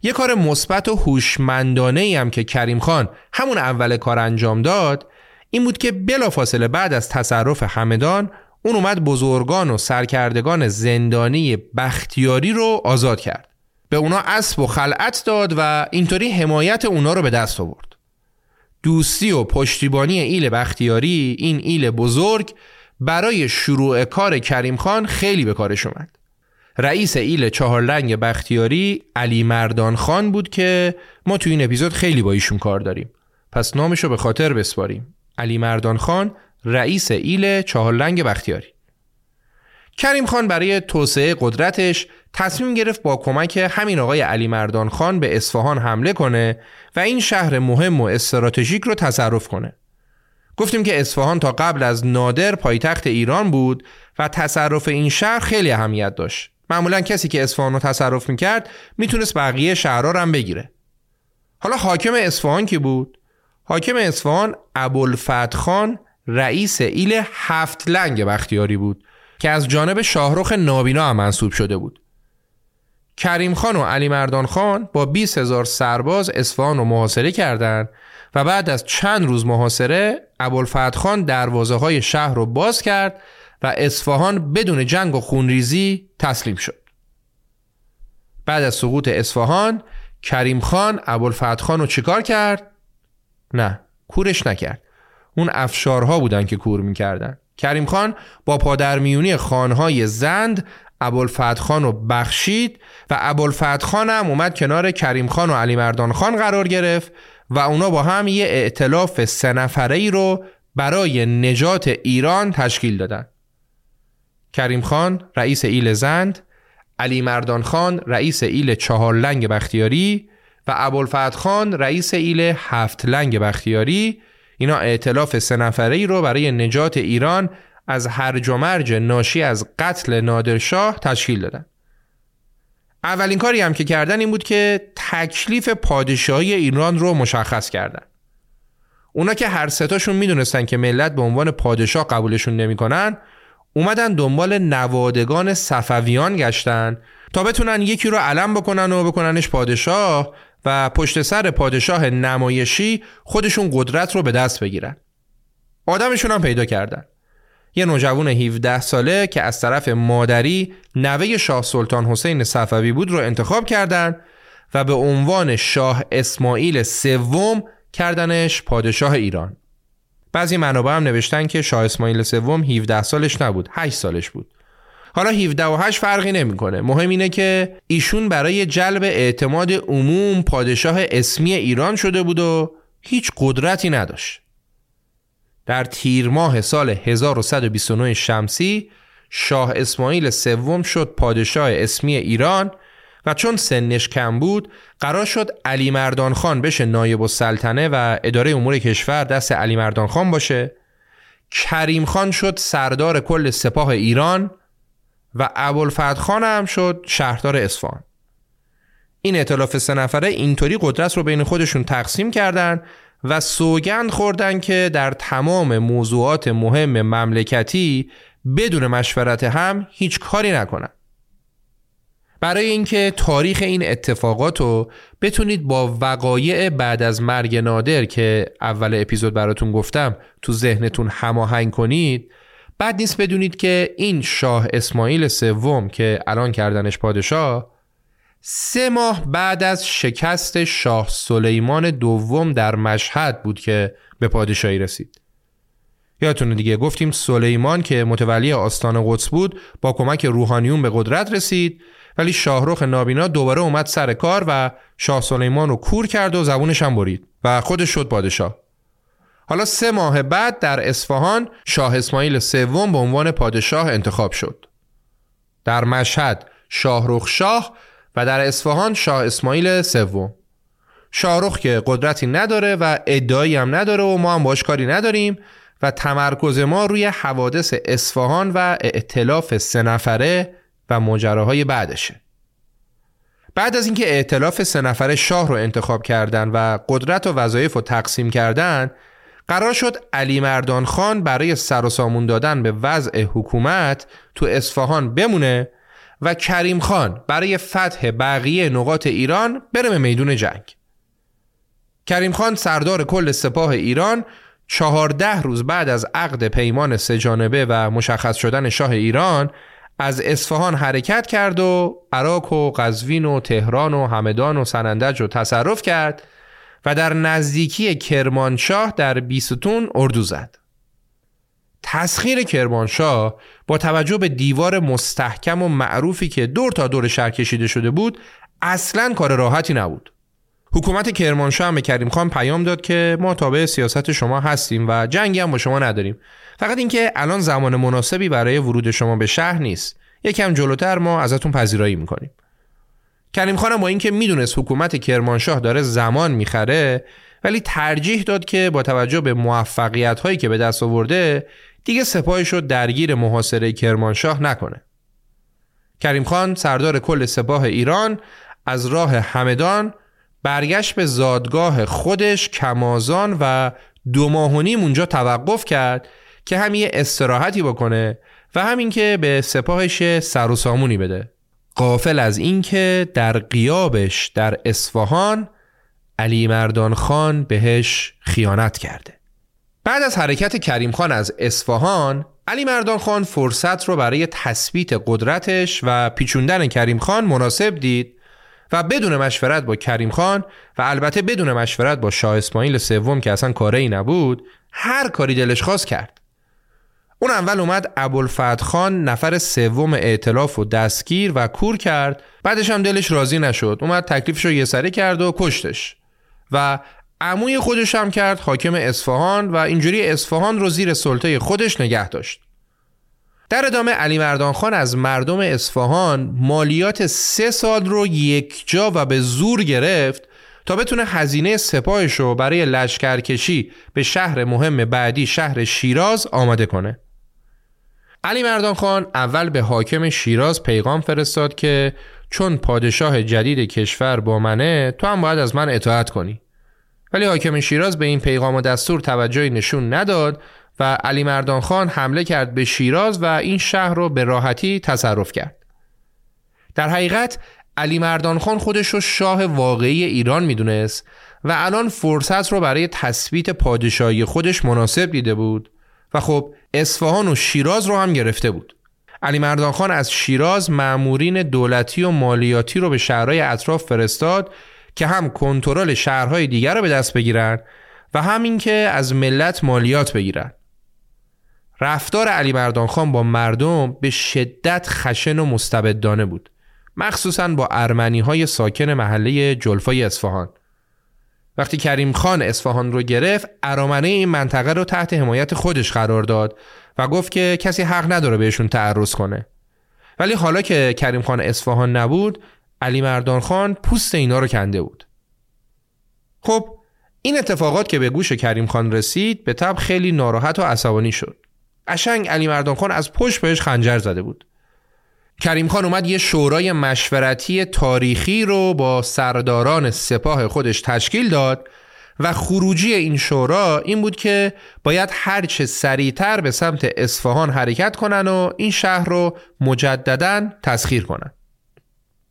یه کار مثبت و هوشمندانه ای هم که کریم خان همون اول کار انجام داد این بود که بلافاصله بعد از تصرف همدان اون اومد بزرگان و سرکردگان زندانی بختیاری رو آزاد کرد. به اونا اسب و خلعت داد و اینطوری حمایت اونا رو به دست آورد. دوستی و پشتیبانی ایل بختیاری این ایل بزرگ برای شروع کار کریم خان خیلی به کارش اومد. رئیس ایل چهارلنگ بختیاری علی مردان خان بود که ما تو این اپیزود خیلی با ایشون کار داریم پس نامشو به خاطر بسپاریم علی مردان خان رئیس ایل چهارلنگ بختیاری کریم خان برای توسعه قدرتش تصمیم گرفت با کمک همین آقای علی مردان خان به اصفهان حمله کنه و این شهر مهم و استراتژیک رو تصرف کنه. گفتیم که اصفهان تا قبل از نادر پایتخت ایران بود و تصرف این شهر خیلی اهمیت داشت. معمولا کسی که اصفهان رو تصرف می‌کرد می‌تونست بقیه شهرها هم بگیره. حالا حاکم اصفهان کی بود؟ حاکم اصفهان ابوالفتح خان رئیس ایل هفت لنگ بختیاری بود که از جانب شاهرخ نابینا هم منصوب شده بود. کریم خان و علی مردان خان با 20 هزار سرباز اصفهان رو محاصره کردند و بعد از چند روز محاصره ابوالفتح خان دروازه های شهر رو باز کرد و اصفهان بدون جنگ و خونریزی تسلیم شد. بعد از سقوط اصفهان کریم خان ابوالفتح خان رو چیکار کرد؟ نه کورش نکرد. اون افشارها بودن که کور می‌کردن. کریم خان با پادرمیونی خانهای زند ابوالفتح خان رو بخشید و ابوالفتح خان هم اومد کنار کریم خان و علی مردان خان قرار گرفت و اونا با هم یه ائتلاف سه نفره ای رو برای نجات ایران تشکیل دادن. کریم خان رئیس ایل زند علی مردان خان رئیس ایل چهار لنگ بختیاری و ابوالفتح خان رئیس ایل هفت لنگ بختیاری اینا ائتلاف سه نفره ای رو برای نجات ایران از هرج و مرج ناشی از قتل نادرشاه تشکیل دادن. اولین کاری هم که کردن این بود که تکلیف پادشاهی ایران رو مشخص کردن. اونا که هر ستاشون می‌دونستن که ملت به عنوان پادشاه قبولشون نمی‌کنن اومدن دنبال نوادگان صفویان گشتن تا بتونن یکی رو علم بکنن و بکننش پادشاه و پشت سر پادشاه نمایشی خودشون قدرت رو به دست بگیرن. آدمشون هم پیدا کردن. یه نوجوان 17 ساله که از طرف مادری نوه شاه سلطان حسین صفوی بود رو انتخاب کردند و به عنوان شاه اسماعیل سوم کردنش پادشاه ایران. بعضی منابع هم نوشتن که شاه اسماعیل سوم 17 سالش نبود 8 سالش بود. حالا 17 و 8 فرقی نمی‌کنه. مهم اینه که ایشون برای جلب اعتماد عموم پادشاه اسمی ایران شده بود و هیچ قدرتی نداشت. در تیر ماه سال 1129 شمسی شاه اسماعیل سوم شد پادشاه اسمی ایران و چون سنش کم بود قرار شد علی مردان خان بشه نایب السلطنه و اداره امور کشور دست علی مردان خان باشه. کریم خان شد سردار کل سپاه ایران و ابوالفتح خان هم شد شهردار اصفهان. این اطلاف سه نفره اینطوری قدرت رو بین خودشون تقسیم کردند و سوگند خوردن که در تمام موضوعات مهم مملکتی بدون مشورت هم هیچ کاری نکنن. برای اینکه تاریخ این اتفاقات رو بتونید با وقایع بعد از مرگ نادر که اول اپیزود براتون گفتم تو ذهنتون هماهنگ کنید بعد نیست بدونید که این شاه اسماعیل سوم که الان کردنش پادشاه سه ماه بعد از شکست شاه سلیمان دوم در مشهد بود که به پادشاهی رسید. یادتونه دیگه گفتیم سلیمان که متولی آستان قدس بود با کمک روحانیون به قدرت رسید. ولی شاهرخ نابینا دوباره اومد سر کار و شاه سلیمان رو کور کرد و زبونش هم برید و خودش شد پادشاه. حالا سه ماه بعد در اصفهان شاه اسماعیل سوم به عنوان پادشاه انتخاب شد. در مشهد شاهرخ شاه و در اصفهان شاه اسماعیل سوم. شاهرخ که قدرتی نداره و ادعایی هم نداره و ما هم باش کاری نداریم و تمرکز ما روی حوادث اصفهان و ائتلاف سه نفره و ماجراهای بعدشه. بعد از اینکه ائتلاف سه نفره شاه رو انتخاب کردند و قدرت و وظایف رو تقسیم کردند قرار شد علی مردان خان برای سر و سامون دادن به وضع حکومت تو اصفهان بمونه و کریم خان برای فتح بقیه نقاط ایران بره به میدون جنگ. کریم خان سردار کل سپاه ایران چهارده روز بعد از عقد پیمان سجانبه و مشخص شدن شاه ایران از اصفهان حرکت کرد و عراق و قزوین و تهران و همدان و سنندج رو تصرف کرد و در نزدیکی کرمانشاه در بیستون اردو زد. تسخیر کرمانشاه با توجه به دیوار مستحکم و معروفی که دور تا دور شهر کشیده شده بود اصلا کار راحتی نبود. حکومت کرمانشاه هم به کریم خان پیام داد که ما تابع سیاست شما هستیم و جنگی هم با شما نداریم. فقط اینکه الان زمان مناسبی برای ورود شما به شهر نیست. یکم جلوتر ما ازتون پذیرایی می‌کنیم. کریم خانم با اینکه می‌دونست حکومت کرمانشاه داره زمان می‌خره ولی ترجیح داد که با توجه به موفقیت هایی که به دست آورده دیگه سپاهش رو درگیر محاصره کرمانشاه نکنه. کریم خان سردار کل سپاه ایران از راه همدان برگشت به زادگاه خودش کمازان و دو ماه و نیم اونجا توقف کرد که هم یه استراحتی بکنه و همین که به سپاهش سر و سامونی بده. قافل از اینکه در قیابش در اصفهان علی مردان خان بهش خیانت کرده. بعد از حرکت کریم خان از اصفهان علی مردان خان فرصت رو برای تثبیت قدرتش و پیچوندن کریم خان مناسب دید و بدون مشورت با کریم خان و البته بدون مشورت با شاه اسماعیل سوم که اصلا کاری نبود هر کاری دلش خواست کرد. اون اول اومد ابوالفتح خان نفر سوم ائتلاف و دستگیر و کور کرد. بعدش هم دلش راضی نشد. اومد تکلیفش رو یه سره کرد و کشتش. و عموی خودش هم کرد حاکم اصفهان و اینجوری اصفهان رو زیر سلطه خودش نگه داشت. در ادامه علی مردان خان از مردم اصفهان مالیات سه سال رو یک جا و به زور گرفت تا بتونه هزینه سپاهش رو برای لشکرکشی به شهر مهم بعدی شهر شیراز آماده کنه. علی مردان خان اول به حاکم شیراز پیغام فرستاد که چون پادشاه جدید کشور با منه تو هم باید از من اطاعت کنی. ولی حاکم شیراز به این پیغام و دستور توجهی نشون نداد و علی مردان خان حمله کرد به شیراز و این شهر رو به راحتی تصرف کرد. در حقیقت علی مردان خان خودش رو شاه واقعی ایران می‌دونست و الان فرصت رو برای تثبیت پادشاهی خودش مناسب دیده بود و خب اصفهان و شیراز رو هم گرفته بود. علی مردان خان از شیراز معمورین دولتی و مالیاتی رو به شهرهای اطراف فرستاد که هم کنترل شهرهای دیگر رو به دست بگیرن و همین که از ملت مالیات بگیرن. رفتار علی مردان خان با مردم به شدت خشن و مستبدانه بود. مخصوصا با ارمنی های ساکن محله جلفای اصفهان. وقتی کریم خان اصفهان رو گرفت ارامنه این منطقه رو تحت حمایت خودش قرار داد و گفت که کسی حق نداره بهشون تعرض کنه. ولی حالا که کریم خان اصفهان نبود علی مردان خان پوست اینا رو کنده بود. خب این اتفاقات که به گوش کریم خان رسید به تب خیلی ناراحت و عصبانی شد. قشنگ علی مردان خان از پشت بهش خنجر زده بود. کریم خان اومد یه شورای مشورتی تاریخی رو با سرداران سپاه خودش تشکیل داد و خروجی این شورا این بود که باید هرچه سریعتر به سمت اصفهان حرکت کنن و این شهر رو مجددا تسخیر کنن.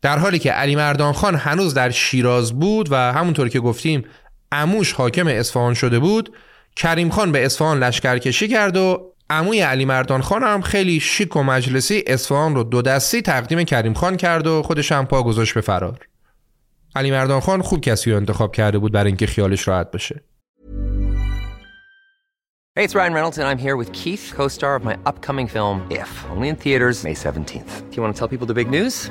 در حالی که علی مردان خان هنوز در شیراز بود و همونطور که گفتیم اموش حاکم اصفهان شده بود کریم خان به اصفهان لشکرکشی کرد و عموی علی مردان خان هم خیلی شیک و مجلسی اصفهان رو دو دستی تقدیم کریم خان کرد و خودش هم پا گذاشت به فرار علی مردان خان خوب کسی رو انتخاب کرده بود برای اینکه خیالش راحت بشه Hey, it's Ryan Reynolds and I'm here with Keith, co-star of my upcoming film If, only in theaters May 17th. Do you want to tell people the big news?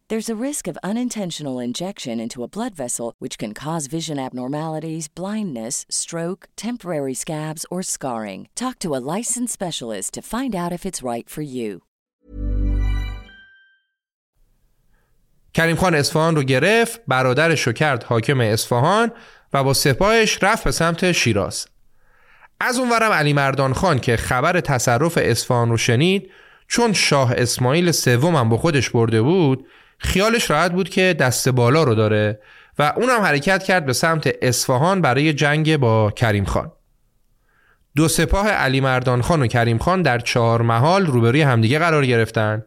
There's a risk of unintentional injection into a blood vessel, which can cause vision abnormalities, blindness, stroke, temporary scabs, or scarring. Talk to a licensed specialist to find out if it's right for you. کریم خان اصفهان رو گرفت برادرش رو کرد حاکم اصفهان و با سپاهش رفت به سمت شیراز از اونورم علی مردان خان که خبر تصرف اصفهان رو شنید چون شاه اسماعیل سوم هم با خودش برده بود خیالش راحت بود که دست بالا رو داره و اونم حرکت کرد به سمت اصفهان برای جنگ با کریم خان دو سپاه علی مردان خان و کریم خان در چهار محال روبروی همدیگه قرار گرفتن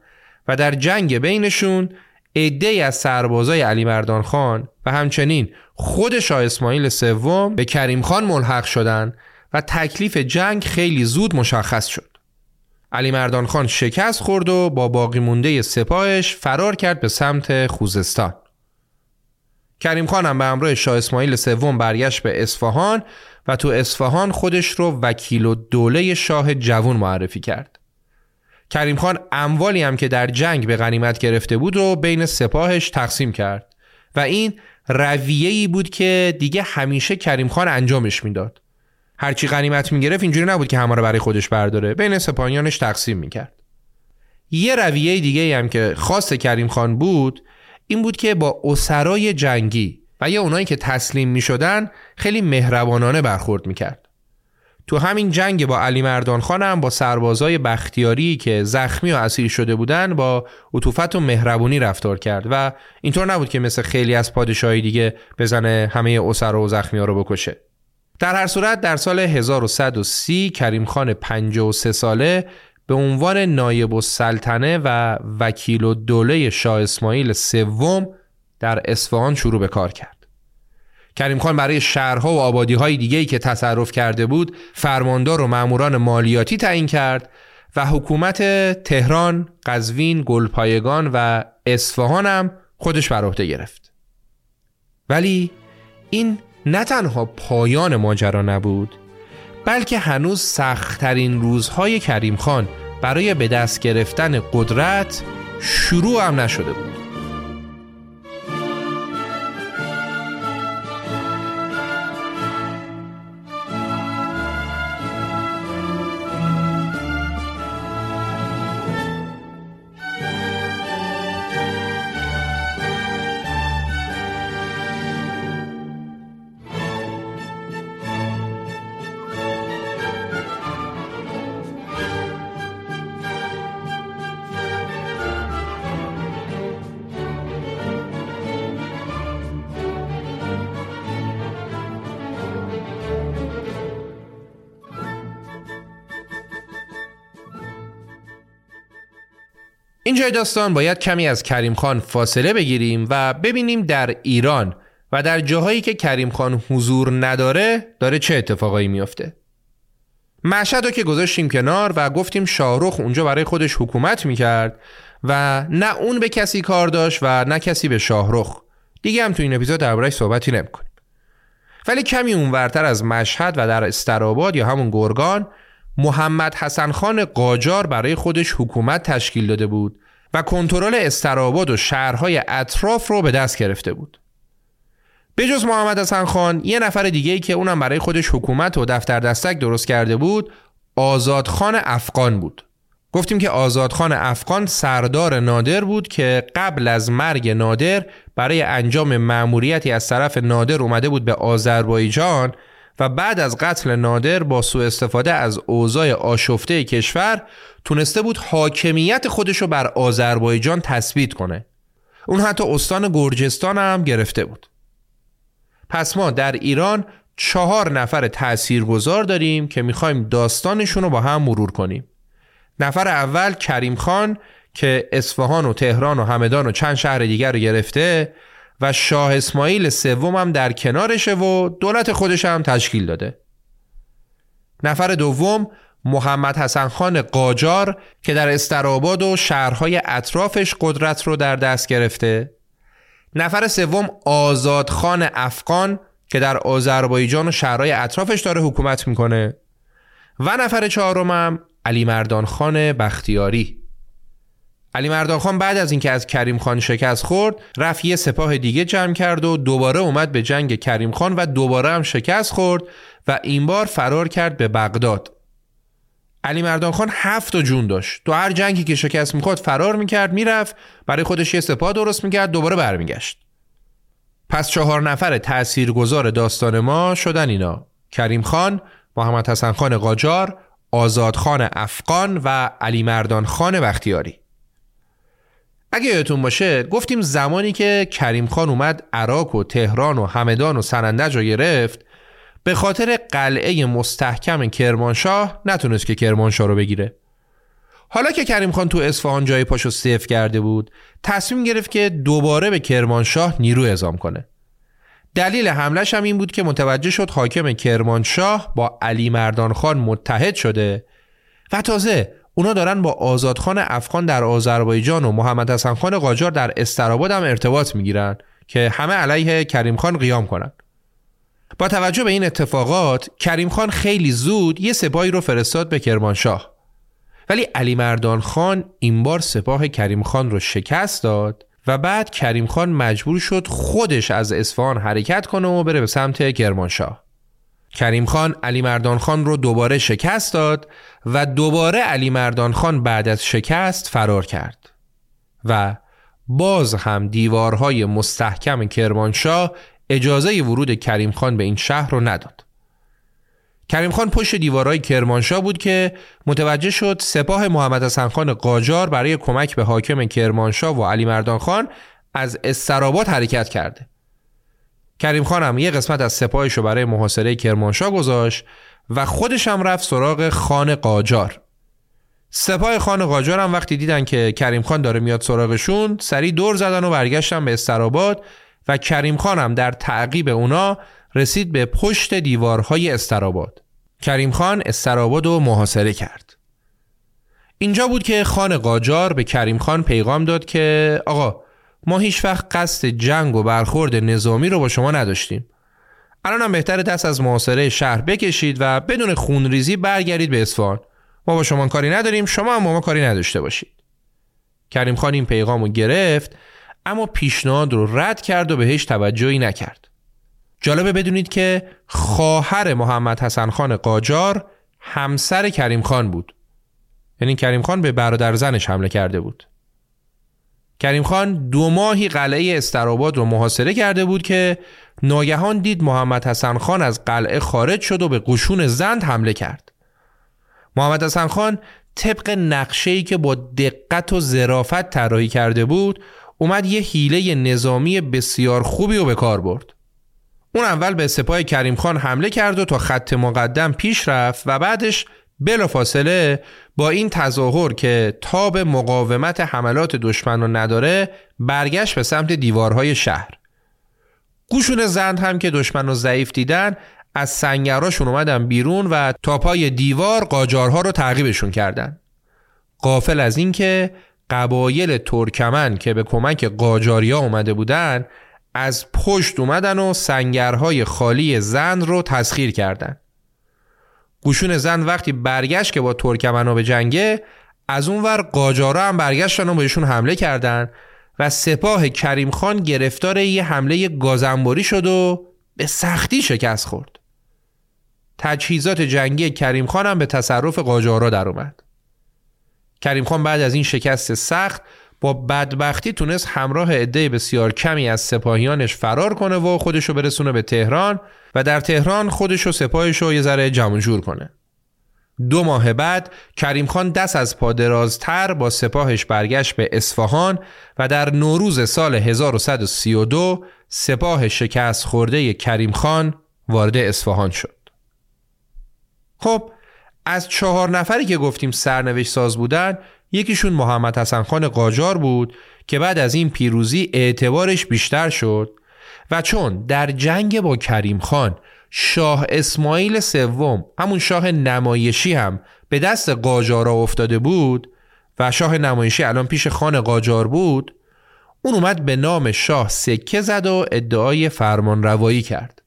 و در جنگ بینشون عده از سربازای علی مردان خان و همچنین خود شاه اسماعیل سوم به کریم خان ملحق شدند و تکلیف جنگ خیلی زود مشخص شد. علی مردان خان شکست خورد و با باقی مونده سپاهش فرار کرد به سمت خوزستان. کریم خان هم به همراه شاه اسماعیل سوم برگشت به اصفهان و تو اصفهان خودش رو وکیل و دوله شاه جوون معرفی کرد. کریم خان اموالی هم که در جنگ به غنیمت گرفته بود رو بین سپاهش تقسیم کرد و این رویه‌ای بود که دیگه همیشه کریم خان انجامش می‌داد. هرچی غنیمت می‌گرفت اینجوری نبود که همه رو برای خودش برداره بین سپاهیانش تقسیم می‌کرد. یه رویه دیگه هم که خاص کریم خان بود این بود که با اسرای جنگی و یا اونایی که تسلیم می شدن خیلی مهربانانه برخورد می کرد. تو همین جنگ با علی مردان خانم با سربازای بختیاری که زخمی و اسیر شده بودن با عطوفت و مهربونی رفتار کرد و اینطور نبود که مثل خیلی از پادشاهی دیگه بزنه همه اسرا و زخمی ها رو بکشه. در هر صورت در سال 1130 کریم خان 53 ساله به عنوان نایب السلطنه و وکیل و دوله شاه اسماعیل سوم در اصفهان شروع به کار کرد. کریم خان برای شهرها و آبادی های دیگه که تصرف کرده بود فرماندار و ماموران مالیاتی تعیین کرد و حکومت تهران، قزوین، گلپایگان و اصفهان هم خودش بر عهده گرفت. ولی این نه تنها پایان ماجرا نبود بلکه هنوز سختترین روزهای کریم خان برای به دست گرفتن قدرت شروع هم نشده بود. اینجای داستان باید کمی از کریم خان فاصله بگیریم و ببینیم در ایران و در جاهایی که کریم خان حضور نداره داره چه اتفاقایی میافته. مشهد رو که گذاشتیم کنار و گفتیم شاهروخ اونجا برای خودش حکومت می‌کرد و نه اون به کسی کار داشت و نه کسی به شاهروخ دیگه هم تو این اپیزود دربارهش صحبتی نمی‌کنیم. ولی کمی اونورتر از مشهد و در استراباد یا همون گرگان محمد حسن خان قاجار برای خودش حکومت تشکیل داده بود و کنترل استراباد و شهرهای اطراف رو به دست گرفته بود. به جز محمد حسن خان یه نفر دیگه ای که اونم برای خودش حکومت و دفتر دستک درست کرده بود آزادخان افغان بود. گفتیم که آزادخان افغان سردار نادر بود که قبل از مرگ نادر برای انجام مأموریتی از طرف نادر اومده بود به آذربایجان و بعد از قتل نادر با سوء استفاده از اوضاع آشفته کشور تونسته بود حاکمیت خودش رو بر آذربایجان تثبیت کنه. اون حتی استان گرجستان هم گرفته بود. پس ما در ایران چهار نفر تاثیرگذار داریم که می‌خوایم داستانشون رو با هم مرور کنیم. نفر اول کریم خان که اصفهان و تهران و همدان و چند شهر دیگر رو گرفته و شاه اسماعیل سوم هم در کنارشه و دولت خودش هم تشکیل داده. نفر دوم محمد حسن خان قاجار که در استراباد و شهرهای اطرافش قدرت رو در دست گرفته. نفر سوم آزاد خان افغان که در آذربایجان و شهرهای اطرافش داره حکومت می‌کنه. و نفر چهارمم علی مردان خان بختیاری. علی مردان خان بعد از اینکه از کریم خان شکست خورد رفت یه سپاه دیگه جمع کرد و دوباره اومد به جنگ کریم خان و دوباره هم شکست خورد و این بار فرار کرد به بغداد. علی مردان خان هفت جون داشت. تو هر جنگی که شکست می‌خورد فرار می‌کرد می‌رفت. برای خودش یه سپاه درست می‌کرد دوباره برمیگشت. پس چهار نفر تاثیرگذار داستان ما شدن اینا. کریم خان محمد حسن خان قاجار آزاد خان افغان و علی مردان خان بختیاری. اگه یادتون باشه گفتیم زمانی که کریم خان اومد عراق و تهران و همدان و سنندج رو گرفت به خاطر قلعه مستحکم کرمانشاه نتونست که کرمانشاه رو بگیره. حالا که کریم خان تو اصفهان جای پاشو سیف کرده بود تصمیم گرفت که دوباره به کرمانشاه نیرو اعزام کنه. دلیل حملش هم این بود که متوجه شد حاکم کرمانشاه با علی مردان خان متحد شده و تازه اونا دارن با آزادخان افغان در آذربایجان و محمد حسن خان قاجار در استراباد هم ارتباط می‌گیرن که همه علیه کریم خان قیام کنن. با توجه به این اتفاقات کریم خان خیلی زود یه سپاهی رو فرستاد به کرمانشاه. ولی علی مردان خان این بار سپاه کریم خان رو شکست داد و بعد کریم خان مجبور شد خودش از اصفهان حرکت کنه و بره به سمت کرمانشاه. کریم خان علی مردان خان رو دوباره شکست داد و دوباره علی مردان خان بعد از شکست فرار کرد و باز هم دیوارهای مستحکم کرمانشاه اجازه ورود کریم خان به این شهر رو نداد. کریم خان پشت دیوارهای کرمانشاه بود که متوجه شد سپاه محمد حسن خان قاجار برای کمک به حاکم کرمانشاه و علی مردان خان از استراباد حرکت کرده. کریم خان هم یه قسمت از سپاهش رو برای محاصره کرمانشاه گذاشت و خودش هم رفت سراغ خان قاجار. سپاه خان قاجار هم وقتی دیدن که کریم خان داره میاد سراغشون سریع دور زدن و برگشتن به استراباد و کریم خان هم در تعقیب اونا رسید به پشت دیوارهای استراباد کریم خان استراباد رو محاصره کرد اینجا بود که خان قاجار به کریم خان پیغام داد که آقا ما هیچ وقت قصد جنگ و برخورد نظامی رو با شما نداشتیم. الان هم بهتر دست از محاصره شهر بکشید و بدون خونریزی برگردید به اصفهان. ما با شما کاری نداریم شما هم با ما کاری نداشته باشید. کریم خان این پیغام رو گرفت اما پیشنهاد رو رد کرد و بهش توجهی نکرد. جالبه بدونید که خواهر محمد حسن خان قاجار همسر کریم خان بود. یعنی کریم خان به برادر زنش حمله کرده بود. کریم خان دو ماهی قلعه استراباد رو محاصره کرده بود که ناگهان دید محمد حسن خان از قلعه خارج شد و به قشون زند حمله کرد. محمد حسن خان طبق نقشه‌ای که با دقت و ظرافت طراحی کرده بود اومد یه حیله نظامی بسیار خوبی رو به کار برد. اون اول به سپاه کریم خان حمله کرد و تا خط مقدم پیش رفت و بعدش فاصله با این تظاهر که تاب مقاومت حملات دشمن رو نداره برگشت به سمت دیوارهای شهر. گوشون زند هم که دشمن رو ضعیف دیدن از سنگراشون اومدن بیرون و تا پای دیوار قاجارها رو تعقیبشون کردن. قافل از اینکه قبایل ترکمن که به کمک قاجاریا اومده بودن از پشت اومدن و سنگرهای خالی زن رو تسخیر کردن. گوشون زن وقتی برگشت که با ترکمن به جنگه از اون ور قاجارا هم برگشتن و بهشون حمله کردن و سپاه کریم خان گرفتار یه حمله گازنباری شد و به سختی شکست خورد. تجهیزات جنگی کریم خان هم به تصرف قاجارا در اومد. کریم خان بعد از این شکست سخت با بدبختی تونست همراه عده بسیار کمی از سپاهیانش فرار کنه و خودشو برسونه به تهران و در تهران خودشو سپاهشو یه ذره جمع جور کنه. دو ماه بعد کریم خان دست از پادرازتر با سپاهش برگشت به اصفهان و در نوروز سال 1132 سپاه شکست خورده کریم خان وارد اصفهان شد. خب از چهار نفری که گفتیم سرنوشت ساز بودن یکیشون محمد حسن خان قاجار بود که بعد از این پیروزی اعتبارش بیشتر شد و چون در جنگ با کریم خان شاه اسماعیل سوم همون شاه نمایشی هم به دست قاجارا افتاده بود و شاه نمایشی الان پیش خان قاجار بود اون اومد به نام شاه سکه زد و ادعای فرمان روایی کرد.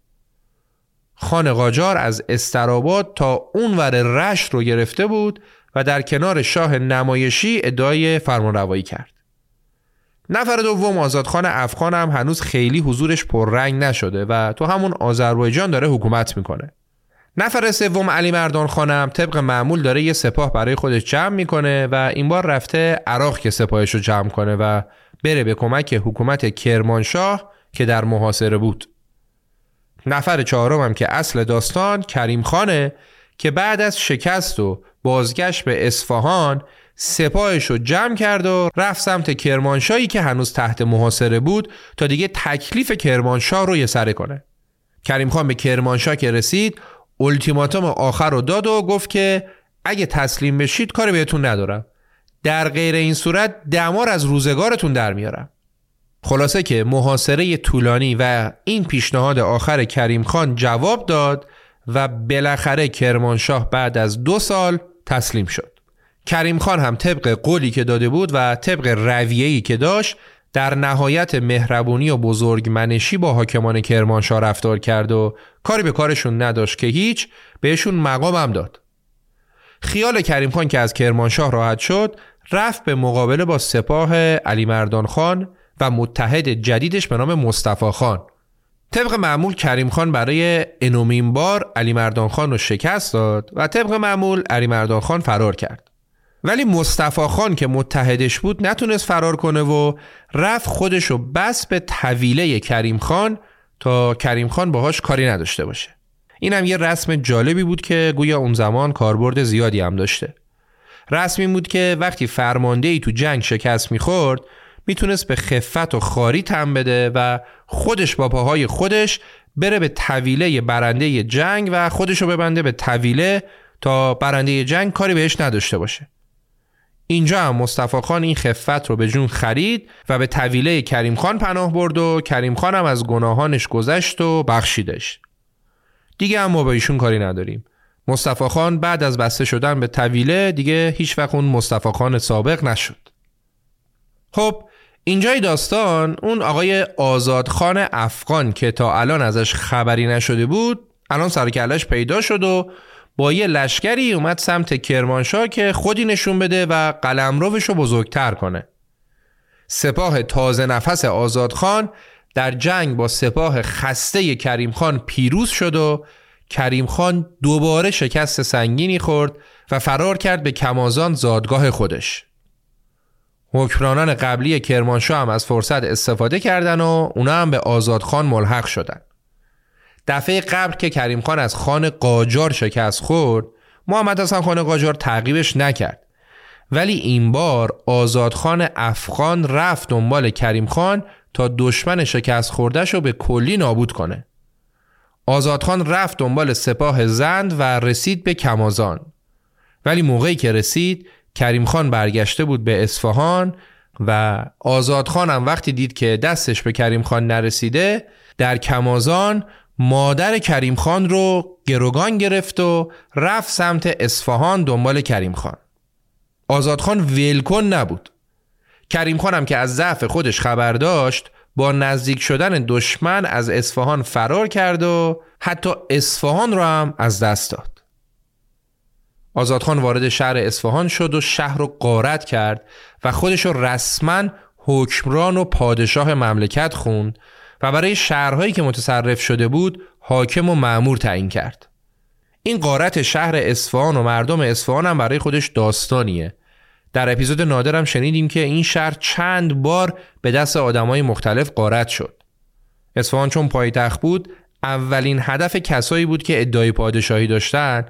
خان قاجار از استراباد تا اون ور رشت رو گرفته بود و در کنار شاه نمایشی ادعای فرمانروایی کرد. نفر دوم آزادخان افغان هم هنوز خیلی حضورش پررنگ نشده و تو همون آذربایجان داره حکومت می‌کنه. نفر سوم علی مردان خانم طبق معمول داره یه سپاه برای خودش جمع می‌کنه و این بار رفته عراق که سپاهش رو جمع کنه و بره به کمک حکومت کرمانشاه که در محاصره بود. نفر چهارم هم که اصل داستان کریم خانه که بعد از شکست و بازگشت به اصفهان سپاهش رو جمع کرد و رفت سمت کرمانشاهی که هنوز تحت محاصره بود تا دیگه تکلیف کرمانشاه رو یه سره کنه. کریم خان به کرمانشاه که رسید التیماتوم آخر رو داد و گفت که اگه تسلیم بشید کاری بهتون ندارم. در غیر این صورت دمار از روزگارتون در میارم. خلاصه که محاصره طولانی و این پیشنهاد آخر کریم خان جواب داد و بالاخره کرمانشاه بعد از دو سال تسلیم شد. کریم خان هم طبق قولی که داده بود و طبق رویه‌ای که داشت در نهایت مهربونی و بزرگمنشی با حاکمان کرمانشاه رفتار کرد و کاری به کارشون نداشت که هیچ بهشون مقام هم داد. خیال کریم خان که از کرمانشاه راحت شد رفت به مقابله با سپاه علی مردان خان و متحد جدیدش به نام مصطفی خان. طبق معمول کریم خان برای انومین بار علی مردان خان رو شکست داد و طبق معمول علی مردان خان فرار کرد. ولی مصطفی خان که متحدش بود نتونست فرار کنه و رفت خودش رو بس به طویله کریم خان تا کریم خان باهاش کاری نداشته باشه. این هم یه رسم جالبی بود که گویا اون زمان کاربرد زیادی هم داشته. رسمی بود که وقتی فرمانده تو جنگ شکست می‌خورد می‌تونست به خفت و خاری تن بده و خودش با پاهای خودش بره به طویله برنده جنگ و خودشو ببنده به طویله تا برنده جنگ کاری بهش نداشته باشه. اینجا هم مصطفی خان این خفت رو به جون خرید و به طویله کریم خان پناه برد و کریم خان هم از گناهانش گذشت و بخشیدش. دیگه هم ما با ایشون کاری نداریم. مصطفی خان بعد از بسته شدن به طویله دیگه هیچ وقت اون مصطفی خان سابق نشد. خب اینجای داستان اون آقای آزادخان افغان که تا الان ازش خبری نشده بود الان سرکلش پیدا شد و با یه لشکری اومد سمت کرمانشاه که خودی نشون بده و قلمروش رو بزرگتر کنه. سپاه تازه نفس آزادخان در جنگ با سپاه خسته کریم خان پیروز شد و کریم خان دوباره شکست سنگینی خورد و فرار کرد به کمازان زادگاه خودش. حکمرانان قبلی کرمانشاه هم از فرصت استفاده کردن و اونا هم به آزادخان ملحق شدن. دفعه قبل که کریم خان از خان قاجار شکست خورد محمد حسن خان قاجار تعقیبش نکرد. ولی این بار آزادخان افغان رفت دنبال کریم خان تا دشمن شکست خوردش رو به کلی نابود کنه. آزادخان رفت دنبال سپاه زند و رسید به کمازان. ولی موقعی که رسید کریم خان برگشته بود به اصفهان و آزادخان هم وقتی دید که دستش به کریم خان نرسیده در کمازان مادر کریم خان رو گروگان گرفت و رفت سمت اصفهان دنبال کریم خان. آزادخان ولکن نبود. کریم خانم که از ضعف خودش خبر داشت با نزدیک شدن دشمن از اصفهان فرار کرد و حتی اصفهان را هم از دست داد. آزادخان وارد شهر اصفهان شد و شهر رو قارت کرد و خودش رو رسما حکمران و پادشاه مملکت خوند و برای شهرهایی که متصرف شده بود حاکم و معمور تعیین کرد. این قارت شهر اصفهان و مردم اصفهان هم برای خودش داستانیه. در اپیزود نادرم شنیدیم که این شهر چند بار به دست آدمای مختلف قارت شد. اصفهان چون پایتخت بود اولین هدف کسایی بود که ادعای پادشاهی داشتن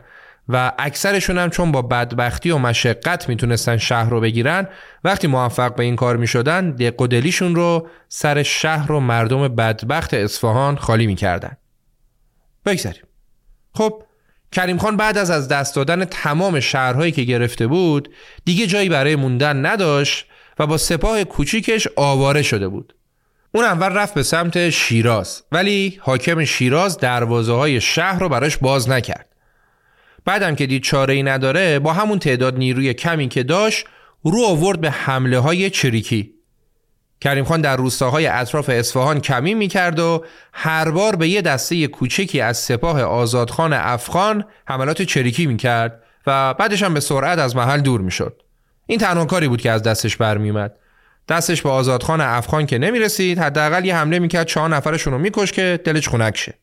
و اکثرشون هم چون با بدبختی و مشقت می‌تونستن شهر رو بگیرن وقتی موفق به این کار می‌شدن دق رو سر شهر و مردم بدبخت اصفهان خالی می‌کردن. بگذاریم. خب کریم خان بعد از از دست دادن تمام شهرهایی که گرفته بود دیگه جایی برای موندن نداشت و با سپاه کوچیکش آواره شده بود. اون اول رفت به سمت شیراز ولی حاکم شیراز دروازه های شهر رو براش باز نکرد. بعدم که دید چاره ای نداره با همون تعداد نیروی کمی که داشت رو آورد به حمله های چریکی کریم خان در روستاهای اطراف اصفهان کمی می‌کرد و هر بار به یه دسته کوچکی از سپاه آزادخان افغان حملات چریکی می‌کرد و بعدش هم به سرعت از محل دور می‌شد. این تنها کاری بود که از دستش برمیومد. دستش به آزادخان افغان که نمی‌رسید حداقل یه حمله می‌کرد چهار نفرشون رو میکش که دلش خنک شه.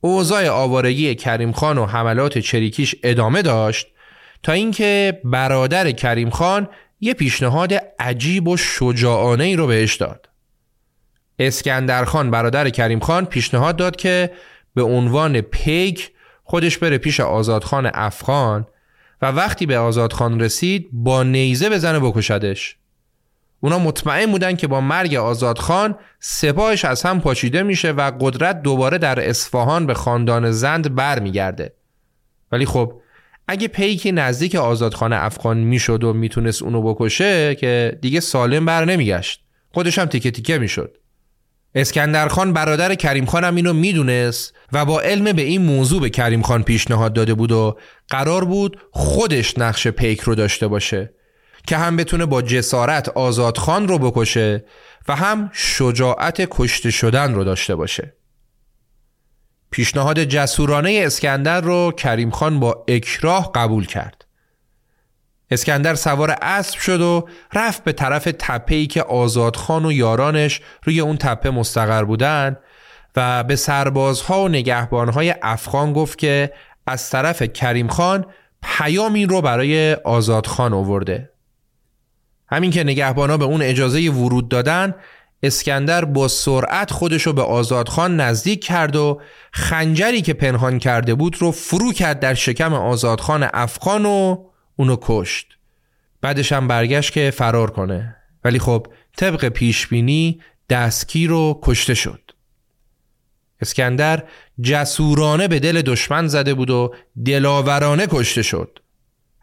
اوضاع آوارگی کریم خان و حملات چریکیش ادامه داشت تا اینکه برادر کریم خان یه پیشنهاد عجیب و شجاعانه ای رو بهش داد. اسکندرخان برادر کریم خان پیشنهاد داد که به عنوان پیک خودش بره پیش آزادخان افغان و وقتی به آزادخان رسید با نیزه بزنه بکشدش. اونا مطمئن بودن که با مرگ آزادخان سپاهش از هم پاشیده میشه و قدرت دوباره در اصفهان به خاندان زند برمیگرده. ولی خب اگه پیکی نزدیک آزادخانه افغان می‌شد و می‌تونست اونو بکشه که دیگه سالم بر نمیگشت. خودش هم تیکه تیکه می‌شد. اسکندرخان برادر کریم خان هم اینو می‌دونست و با علم به این موضوع به کریم خان پیشنهاد داده بود و قرار بود خودش نقش پیک رو داشته باشه. که هم بتونه با جسارت آزادخان رو بکشه و هم شجاعت کشته شدن رو داشته باشه پیشنهاد جسورانه اسکندر رو کریم خان با اکراه قبول کرد. اسکندر سوار اسب شد و رفت به طرف تپه‌ای که آزادخان و یارانش روی اون تپه مستقر بودن و به سربازها و نگهبانهای افغان گفت که از طرف کریم خان پیامی رو برای آزادخان آورده همین که نگهبانا به اون اجازه ورود دادن اسکندر با سرعت خودشو به آزادخان نزدیک کرد و خنجری که پنهان کرده بود رو فرو کرد در شکم آزادخان افغان و اونو کشت. بعدش هم برگشت که فرار کنه. ولی خب طبق پیشبینی دستگیر رو کشته شد. اسکندر جسورانه به دل دشمن زده بود و دلاورانه کشته شد.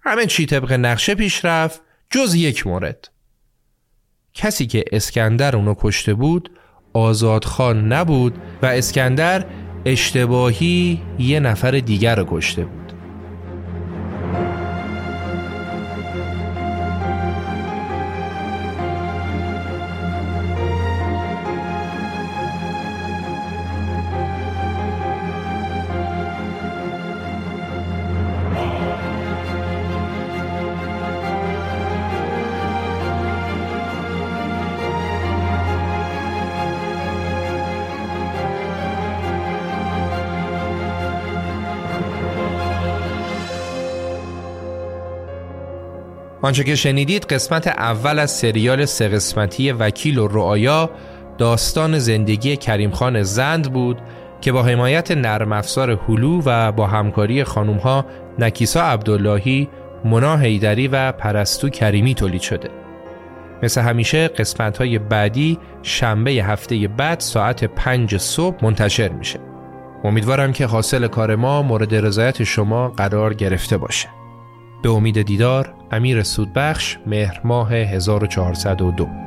همه چی طبق نقشه پیش رفت. جز یک مورد. کسی که اسکندر اونو کشته بود آزادخان نبود و اسکندر اشتباهی یه نفر دیگر رو کشته بود. آنچه که شنیدید قسمت اول از سریال سه قسمتی وکیل و رعایا داستان زندگی کریم خان زند بود که با حمایت نرم افزار هلو و با همکاری خانوم ها نکیسا عبداللهی، منا هیدری و پرستو کریمی تولید شده. مثل همیشه قسمت های بعدی شنبه هفته بعد ساعت پنج صبح منتشر میشه. امیدوارم که حاصل کار ما مورد رضایت شما قرار گرفته باشه. به امید دیدار امیر سودبخش مهر ماه 1402